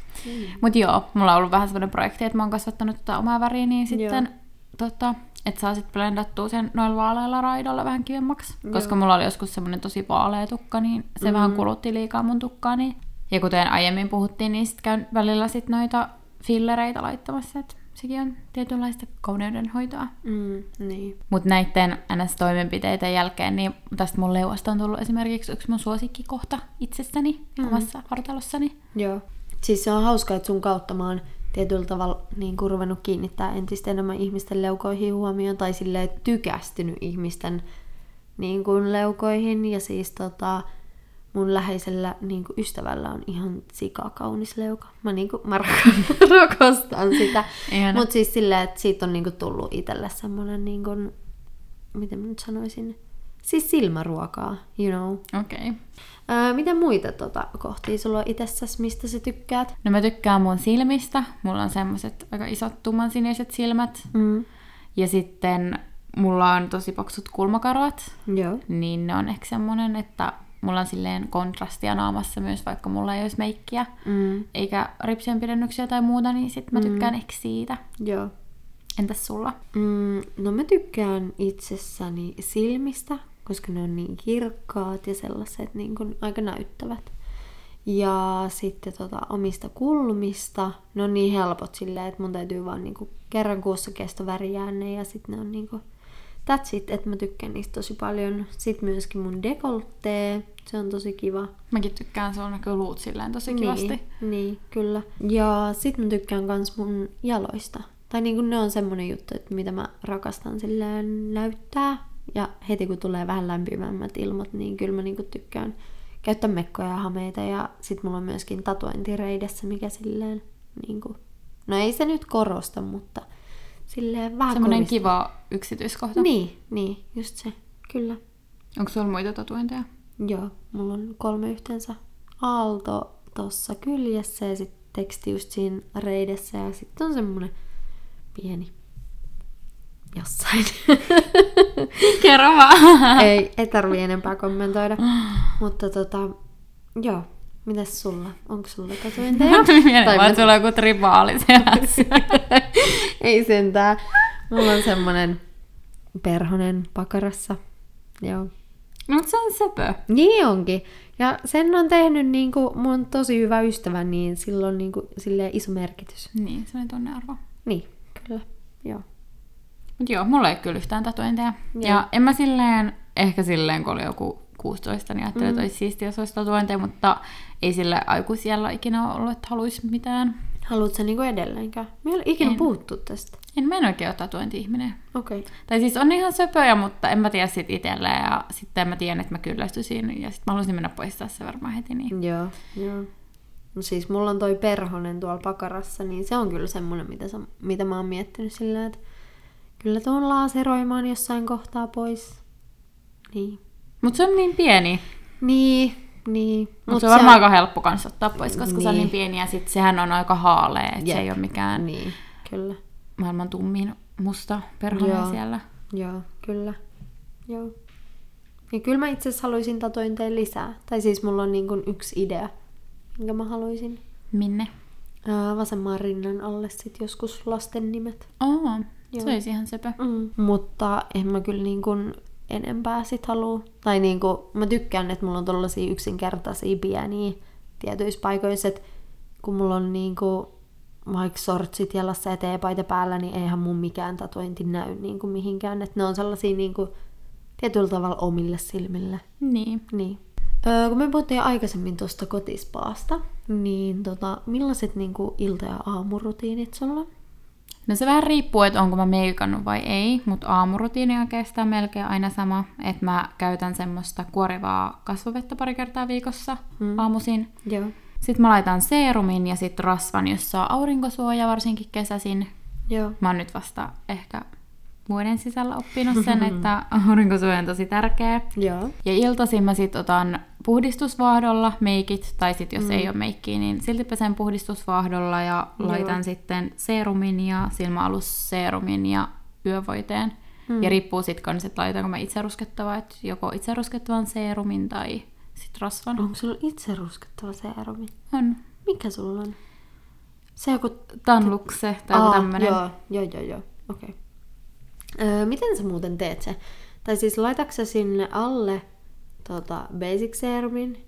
Mutta joo, mulla on ollut vähän sellainen projekti, että mä oon kasvattanut tätä omaa väriä, niin sitten tota, että saa sitten blendattua sen noilla vaaleilla raidoilla vähän kivemmaksi. Koska mulla oli joskus semmoinen tosi vaalea tukka, niin se mm-hmm. vähän kulutti liikaa mun tukkaani. Ja kuten aiemmin puhuttiin, niin sit käyn välillä sit noita fillereitä laittamassa, että sekin on tietynlaista kauneudenhoitoa. Mm, niin. Mutta näiden NS-toimenpiteiden jälkeen, niin tästä mun leuasta on tullut esimerkiksi yksi mun suosikkikohta itsessäni, mm. omassa vartalossani. Joo. Siis se on hauska, että sun kautta mä oon tietyllä tavalla niin kuin ruvennut kiinnittää entistä enemmän ihmisten leukoihin huomioon, tai silleen tykästynyt ihmisten niin kuin leukoihin, ja siis tota, mun läheisellä niin kuin ystävällä on ihan sikakaunis leuka. Mä, niin kuin, mä rakastan sitä. Mutta siis silleen, että siitä on niin kuin tullut itselle semmoinen, niin kuin, miten mä nyt sanoisin, siis silmäruokaa, you know. Okei. Okay. Öö, mitä muita tota, kohtia sulla on itsessäsi, mistä sä tykkäät? No mä tykkään mun silmistä. Mulla on semmoset aika isot tummansiniset silmät. Mm. Ja sitten mulla on tosi paksut kulmakarvat. Joo. Niin ne on ehkä semmonen, että mulla on silleen kontrastia naamassa myös, vaikka mulla ei olisi meikkiä. Mm. Eikä ripsien pidennyksiä tai muuta, niin sit mä tykkään ehkä siitä. Joo. Entäs sulla? Mm, no mä tykkään itsessäni silmistä, koska ne on niin kirkkaat ja sellaiset niin kuin aika näyttävät. Ja sitten tota, omista kulmista, ne on niin helpot silleen, että mun täytyy vaan niinku kerran kuussa kesto värjää ne ja sitten ne on niinku that's it, että mä tykkään niistä tosi paljon. Sitten myöskin mun dekoltee, se on tosi kiva. Mäkin tykkään, se on näkyy luut silleen tosi kivasti. Niin, niin kyllä. Ja sit mä tykkään kans mun jaloista. Tai niinku ne on semmonen juttu, että mitä mä rakastan silleen näyttää. Ja heti kun tulee vähän lämpimämmät ilmat, niin kyllä mä niinku tykkään käyttää mekkoja ja hameita. Ja sit mulla on myöskin tatuointi reidessä, mikä silleen niinku... No ei se nyt korosta, mutta silleen vähän Semmoinen kiva yksityiskohta. Niin, niin, just se. Kyllä. Onko sulla muita tatuointeja? Joo, mulla on kolme yhteensä. Aalto tossa kyljessä ja sitten teksti just siinä reidessä ja sitten on semmonen pieni jossain. Kerro vaan. ei, ei tarvii enempää kommentoida. Mutta tota, joo. Mitäs sulla? Onko sulla tatuointeja? Mieleen Tai vaan, mä- sulla on joku tribaali selässä. ei sentään. Mulla on semmonen perhonen pakarassa. Joo. No, mutta se on söpö. Niin onkin. Ja sen on tehnyt niinku mun tosi hyvä ystävä, niin sillä on niinku silleen iso merkitys. Niin, se on tunnearvo. Niin, kyllä. Joo. Mut joo, mulla ei kyllä yhtään tatuointeja. Joo. Ja en mä silleen, ehkä silleen kun oli joku 16, niin ajattelin, että olisi siistiä, jos olisi tatuointeja, mutta ei sille aikuisiellä ikinä ollut, että haluaisi mitään. Haluatko niinku edelleenkään? Me ei ole ikinä En. puhuttu tästä. En mä en oikein ole tatuointi-ihminen. Okei. Okay. Tai siis on ihan söpöjä, mutta en mä tiedä sit itselleen ja sitten mä tiedän, että mä kyllästyisin ja sitten mä haluaisin mennä poistaa se varmaan heti. Niin. Joo, joo. No siis mulla on toi perhonen tuolla pakarassa, niin se on kyllä semmonen, mitä, sä, mitä mä oon miettinyt sillä, että kyllä tuon laaseroimaan jossain kohtaa pois. Niin. Mutta se on niin pieni. Niin, niin. Mutta Mut se on varmaan aika helppo kanssa ottaa pois, koska se on Niin. niin pieni ja sit sehän on aika haalea, että se ei ole mikään Niin, kyllä. maailman tummin musta perhonen siellä. Joo, kyllä. Joo. Ja kyllä mä itse asiassa haluaisin tatointeen lisää. Tai siis mulla on niin kuin yksi idea, minkä mä haluaisin. Minne? Ää, vasemman rinnan alle sit joskus lasten nimet. Oo, Joo. se olisi ihan sepä. Mm. Mutta en mä kyllä niin kuin enempää sit halua. Tai niin kuin, mä tykkään, että mulla on tollasia yksinkertaisia pieniä tietyissä paikoissa, että kun mulla on niin kuin vaikka sortsit jalassa ja teepaita päällä, niin eihän mun mikään tatuointi näy niin kuin mihinkään. Että ne on sellaisia niin kuin tietyllä tavalla omille silmille. Niin. Niin. Öö, kun me puhuttiin aikaisemmin tuosta kotispaasta, niin tota, millaiset niin kuin ilta- ja aamurutiinit sulla on? No se vähän riippuu, että onko mä meikannut vai ei, mutta aamurutiini on oikeastaan melkein aina sama, että mä käytän semmoista kuorivaa kasvovettä pari kertaa viikossa mm. aamuisin. Joo. Sitten mä laitan seerumin ja sitten rasvan, jos saa aurinkosuoja, varsinkin kesäisin. Joo. Mä oon nyt vasta ehkä vuoden sisällä oppinut sen, että aurinkosuoja on tosi tärkeä. Joo. Ja iltaisin mä sit otan puhdistusvaahdolla meikit, tai sit jos mm. ei ole meikkiä, niin silti pesen puhdistusvaahdolla ja Joo. laitan sitten seerumin ja silmäalusseerumin ja yövoiteen. Mm. Ja riippuu sit kans, että laitanko mä itse ruskettavaa, että joko itse ruskettavan seerumin tai sit rasvan. Onko sulla itse ruskettava seerumi? On. Mikä sulla on? Se joku... Tanlukse tai joku tämmönen. Joo, joo, joo, joo. Okei. Öö, miten sä muuten teet se? Tai siis laitatko sinne alle tota, basic serumin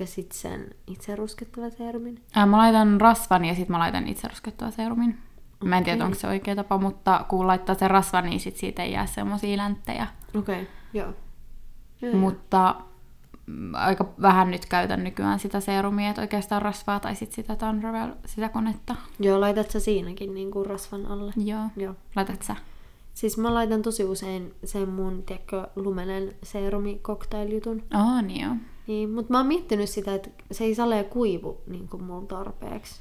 ja sit sen itse ruskettava serumin? Ää, mä laitan rasvan ja sitten mä laitan itse ruskettua serumin. Mä en tiedä, onko se oikea tapa, mutta kun laittaa sen rasvan, niin sit siitä ei jää semmosia länttejä. Okei, okay. joo. Joo, Mutta mm, aika vähän nyt käytän nykyään sitä serumia, että oikeastaan rasvaa tai sit sitä Thunderwell, sitä konetta. joo. laitat sä siinäkin niinku rasvan alle? Joo. Joo. Laitat sä? Siis mä laitan tosi usein sen mun, tiedätkö, lumenen serumi cocktail-jutun. Oh, niin joo. Niin, mutta mä oon miettinyt sitä, että se ei salee kuivu niin kuin mulla tarpeeksi.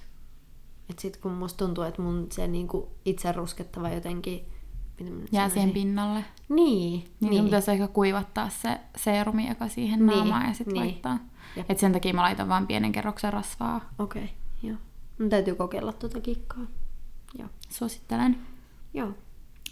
Et sit kun musta tuntuu, että mun se niin kuin itse ruskettava jotenkin... Miten mä nyt Jää siihen pinnalle. Niin, Niin, niin. pitäisi ehkä kuivattaa se serumi, joka siihen Niin, naamaan ja sitten niin. laittaa. Jep. Et sen takia mä laitan vain pienen kerroksen rasvaa. Okei, okay, joo. Mun täytyy kokeilla tuota kikkaa. Joo. Suosittelen. joo.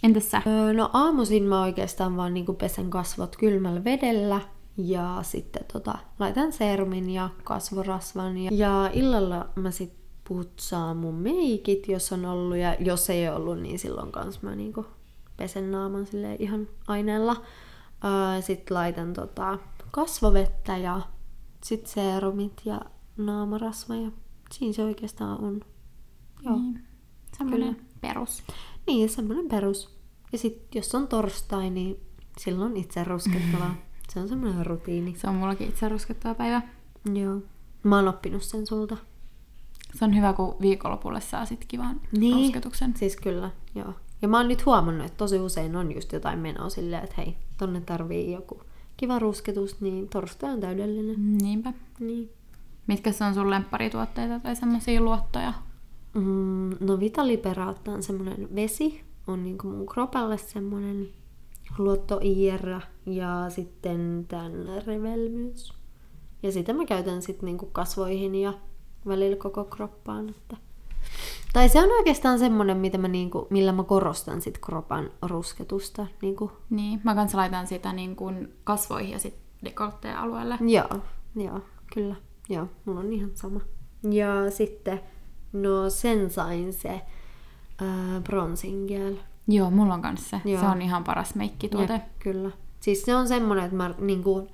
Entäs sä? Öö, no aamuisin mä oikeastaan vaan niinku pesen kasvot kylmällä vedellä ja sitten tota, laitan serumin ja kasvorasvan. Ja, ja illalla mä sit putsaan mun meikit, jos on ollut ja jos ei ole ollut, niin silloin kans mä niinku pesen naaman sille ihan aineella. Öö, sitten laitan tota, kasvovettä ja sit serumit ja naamarasva ja siinä se oikeastaan on. Joo. Niin. Semmoinen perus. Niin, semmoinen perus. Ja sitten jos on torstai, niin silloin itse ruskettavaa. Se on semmoinen rutiini. Se on mullakin itse ruskettava päivä. Joo. Mä oon oppinut sen sulta. Se on hyvä, kun viikonlopulle saa sit kivan Niin. rusketuksen. Siis kyllä, joo. Ja mä oon nyt huomannut, että tosi usein on just jotain menoa silleen, että hei, tonne tarvii joku kiva rusketus, niin torstai on täydellinen. Niinpä. Niin. Mitkä se on sun lempparituotteita tai semmosia luottoja? Mm, no Vitaliperaatta on semmoinen vesi, on niinku mun kropalle semmoinen luotto IR ja sitten tämän Revel myös. Ja sitä mä käytän sitten niinku kasvoihin ja välillä koko kroppaan. Että... Tai se on oikeastaan semmoinen, mitä mä niinku, millä mä korostan sit kropan rusketusta. Niinku. Niin, mä kanssa laitan sitä niin kuin kasvoihin ja sitten dekoltteen alueelle. Joo, joo, kyllä. Joo, mulla on ihan sama. Ja sitten, no sen sain se äh, bronzing gel. Joo, mulla on kanssa se. Joo. Se on ihan paras meikkituote. Jep, kyllä. Siis se on semmoinen, että mä niinku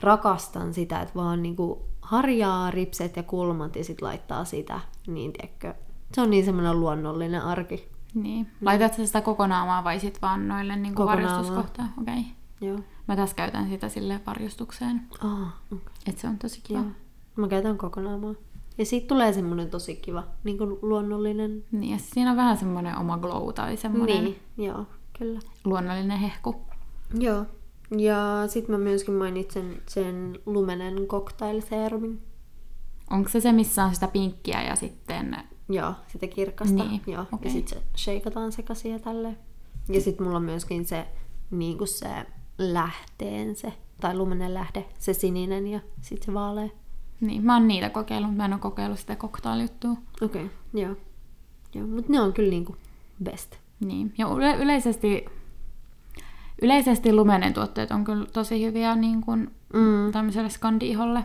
rakastan sitä, että vaan niinku harjaa ripset ja kulmat ja sit laittaa sitä, niin tiedätkö, se on niin semmoinen luonnollinen arki. Niin. Laitat sä sitä kokonaamaan vai sit vaan noille niin Kokonaamaan. varjostuskohtaan? Okei. Okay. Joo. Mä tässä käytän sitä sille varjostukseen. Ah, okay. Et se on tosi kiva. Joo. Mä käytän kokonaan vaan. Ja siitä tulee semmoinen tosi kiva, niin kuin luonnollinen. Niin, ja siinä on vähän semmoinen oma glow tai semmoinen Niin, joo, kyllä. luonnollinen hehku. Joo. Ja sitten mä myöskin mainitsen sen lumenen cocktail serumin. Onko se se, missä on sitä pinkkiä ja sitten... Joo, sitä kirkasta. Niin, Joo. okei. Ja sitten se shakeataan sekaisin ja tälleen. Ja sitten mulla on myöskin se, niin kuin se lähteen se, tai lumenen lähde, se sininen ja sitten se vaalea. Niin, mä oon niitä kokeillut, mutta mä en oo kokeillut sitä cocktail-juttua. Okei, okay, joo. joo. Mutta ne on kyllä niinku best. Niin. Ja yle- yleisesti, yleisesti lumenen tuotteet on kyllä tosi hyviä niin kuin Mm. tämmöiselle skandi-iholle.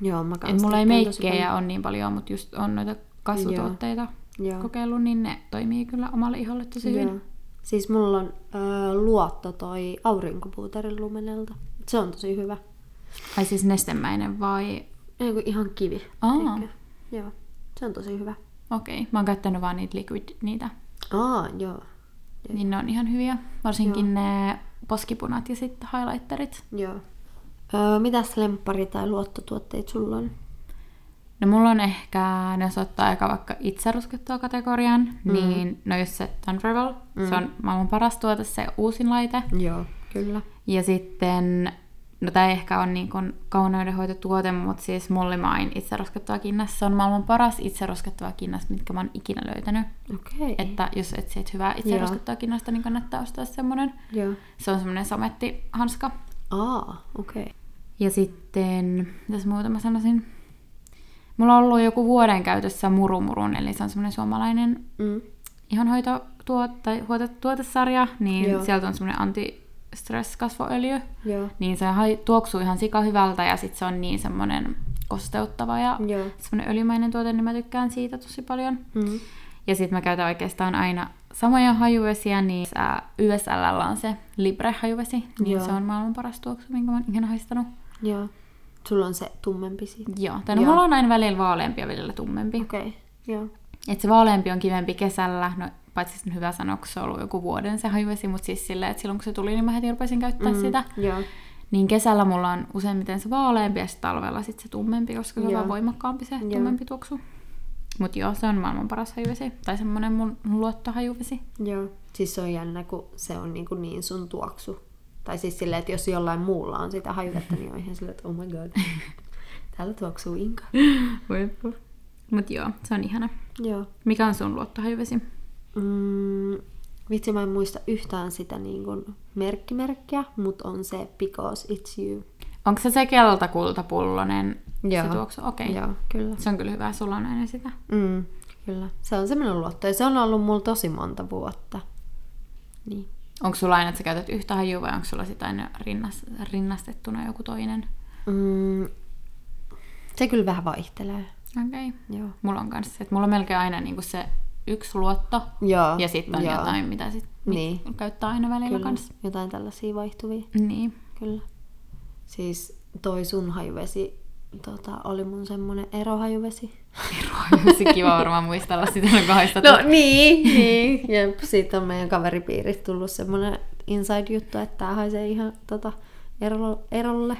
Joo, mä Et mulla ei meikkejä on niin paljon, mutta just on noita kasvutuotteita Joo. kokeillut, niin ne toimii kyllä omalle iholle tosi hyvin. Joo. Siis mulla on ö, luotto toi aurinkopuuterin lumenelta. Se on tosi hyvä. Ai siis nestemäinen vai... Ei kun ihan kivi. Aa. Joo, se on tosi hyvä. Okei, okay. mä oon käyttänyt vaan niitä liquid, niitä. Aa, joo. Niin ne on ihan hyviä. Varsinkin ne poskipunat ja sitten highlighterit. Joo. Öö, mitäs lemppari tai luottotuotteita sulla on? No mulla on ehkä, ne jos ottaa aika vaikka itse ruskettua kategorian, mm. niin no just se Thunderwell, mm. se on maailman paras tuote, se uusin laite. Joo, kyllä. Ja sitten, no tämä ei ehkä ole niin kuin kauneudenhoitotuote, mutta siis Mollimain itse ruskettava kinnas, se on maailman paras itse ruskettava kinnas, mitkä mä oon ikinä löytänyt. Okei. Että jos etsit hyvää itse Joo. kinnasta, niin kannattaa ostaa semmonen. Joo. Se on semmonen samettihanska. Aa, okei. Okay. Ja sitten, mitäs muuta mä sanoisin? Mulla on ollut joku vuoden käytössä Murumurun, eli se on semmoinen suomalainen Mm. ihonhoitotuote, tai huote- tuotesarja, niin Joo. Sieltä on semmoinen anti-stress-kasvoöljy. Joo. Niin se tuoksuu ihan sika hyvältä ja sitten se on niin semmoinen kosteuttava ja Joo. semmoinen öljymäinen tuote, niin mä tykkään siitä tosi paljon. Mm. Ja sitten mä käytän oikeastaan aina samoja hajuvesiä, niin YSL on se Libre-hajuvesi. Niin Joo. se on maailman paras tuoksu, minkä mä oon ikinä haistanut. Joo. Sulla on se tummempi siitä. Joo, tai no mulla on aina välillä vaaleampi ja välillä tummempi. Okei, okay. joo. Et se vaaleampi on kivempi kesällä, no paitsi sitten hyvä sanoa, kun se on ollut joku vuoden se hajuvesi, mutta siis silleen, että silloin kun se tuli, niin mä heti rupesin käyttää mm. sitä. Joo. Niin kesällä mulla on useimmiten se vaaleampi ja sitten talvella sit se tummempi, koska se on vähän voimakkaampi se Joo. tummempi tuoksu. Mut joo, se on maailman paras hajuvesi. Tai semmonen mun luottohajuvesi. Joo. Siis se on jännä, kun se on niin, kuin niin sun tuoksu. Tai siis silleen, että jos jollain muulla on sitä hajuvettä, niin on ihan silleen, että oh my god. Täällä tuoksuu Inka. Mut joo, se on ihana. Joo. Mikä on sun luottohajuvesi? Mm, vitsi, mä en muista yhtään sitä niin kuin merkkimerkkiä, mutta on se Because It's You. Onko se se keltakultapullonen Joo. se tuoksu? Okei. Joo, kyllä. Se on kyllä hyvä, sulla on aina sitä. Mm, kyllä. Se on semmoinen luotto ja se on ollut mulla tosi monta vuotta. Niin. Onko sulla aina, että sä käytät yhtä hajua vai onko sulla sitä aina rinnas, rinnastettuna joku toinen? Mm, se kyllä vähän vaihtelee. Okei. Okay. Joo. Mulla on kanssa se, että mulla on melkein aina niinku se yksi luotto Joo. ja sitten on joo. jotain, mitä sit Niin. mit käyttää aina välillä Kyllä. kanssa. Jotain tällaisia vaihtuvia. Niin. Kyllä. Siis toi sun hajuvesi tota, oli mun semmonen erohajuvesi. Se kiva varmaan muistella sitä, kun haistat. No niin, niin. Jep, siitä on meidän kaveripiiristä tullut semmonen inside-juttu, että tää haisee ihan tota, erolle.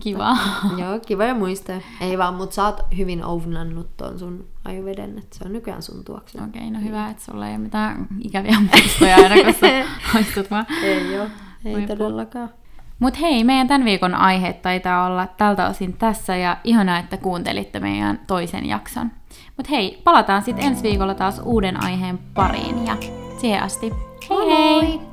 Kiva. Joo, kiva ja muistaa. Ei vaan, mut sä oot hyvin ounannut ton sun ajuveden, että se on nykyään sun tuoksu. Okei, okay, no hyvä, että sulla ei ole mitään ikäviä muistoja aina, kun sä haistut vaan. Ei oo. Ei Voi todellakaan. Mut hei, meidän tämän viikon aiheet taitaa olla tältä osin tässä ja ihanaa, että kuuntelitte meidän toisen jakson. Mut hei, palataan sitten ensi viikolla taas uuden aiheen pariin ja siihen asti hei hei! Moi!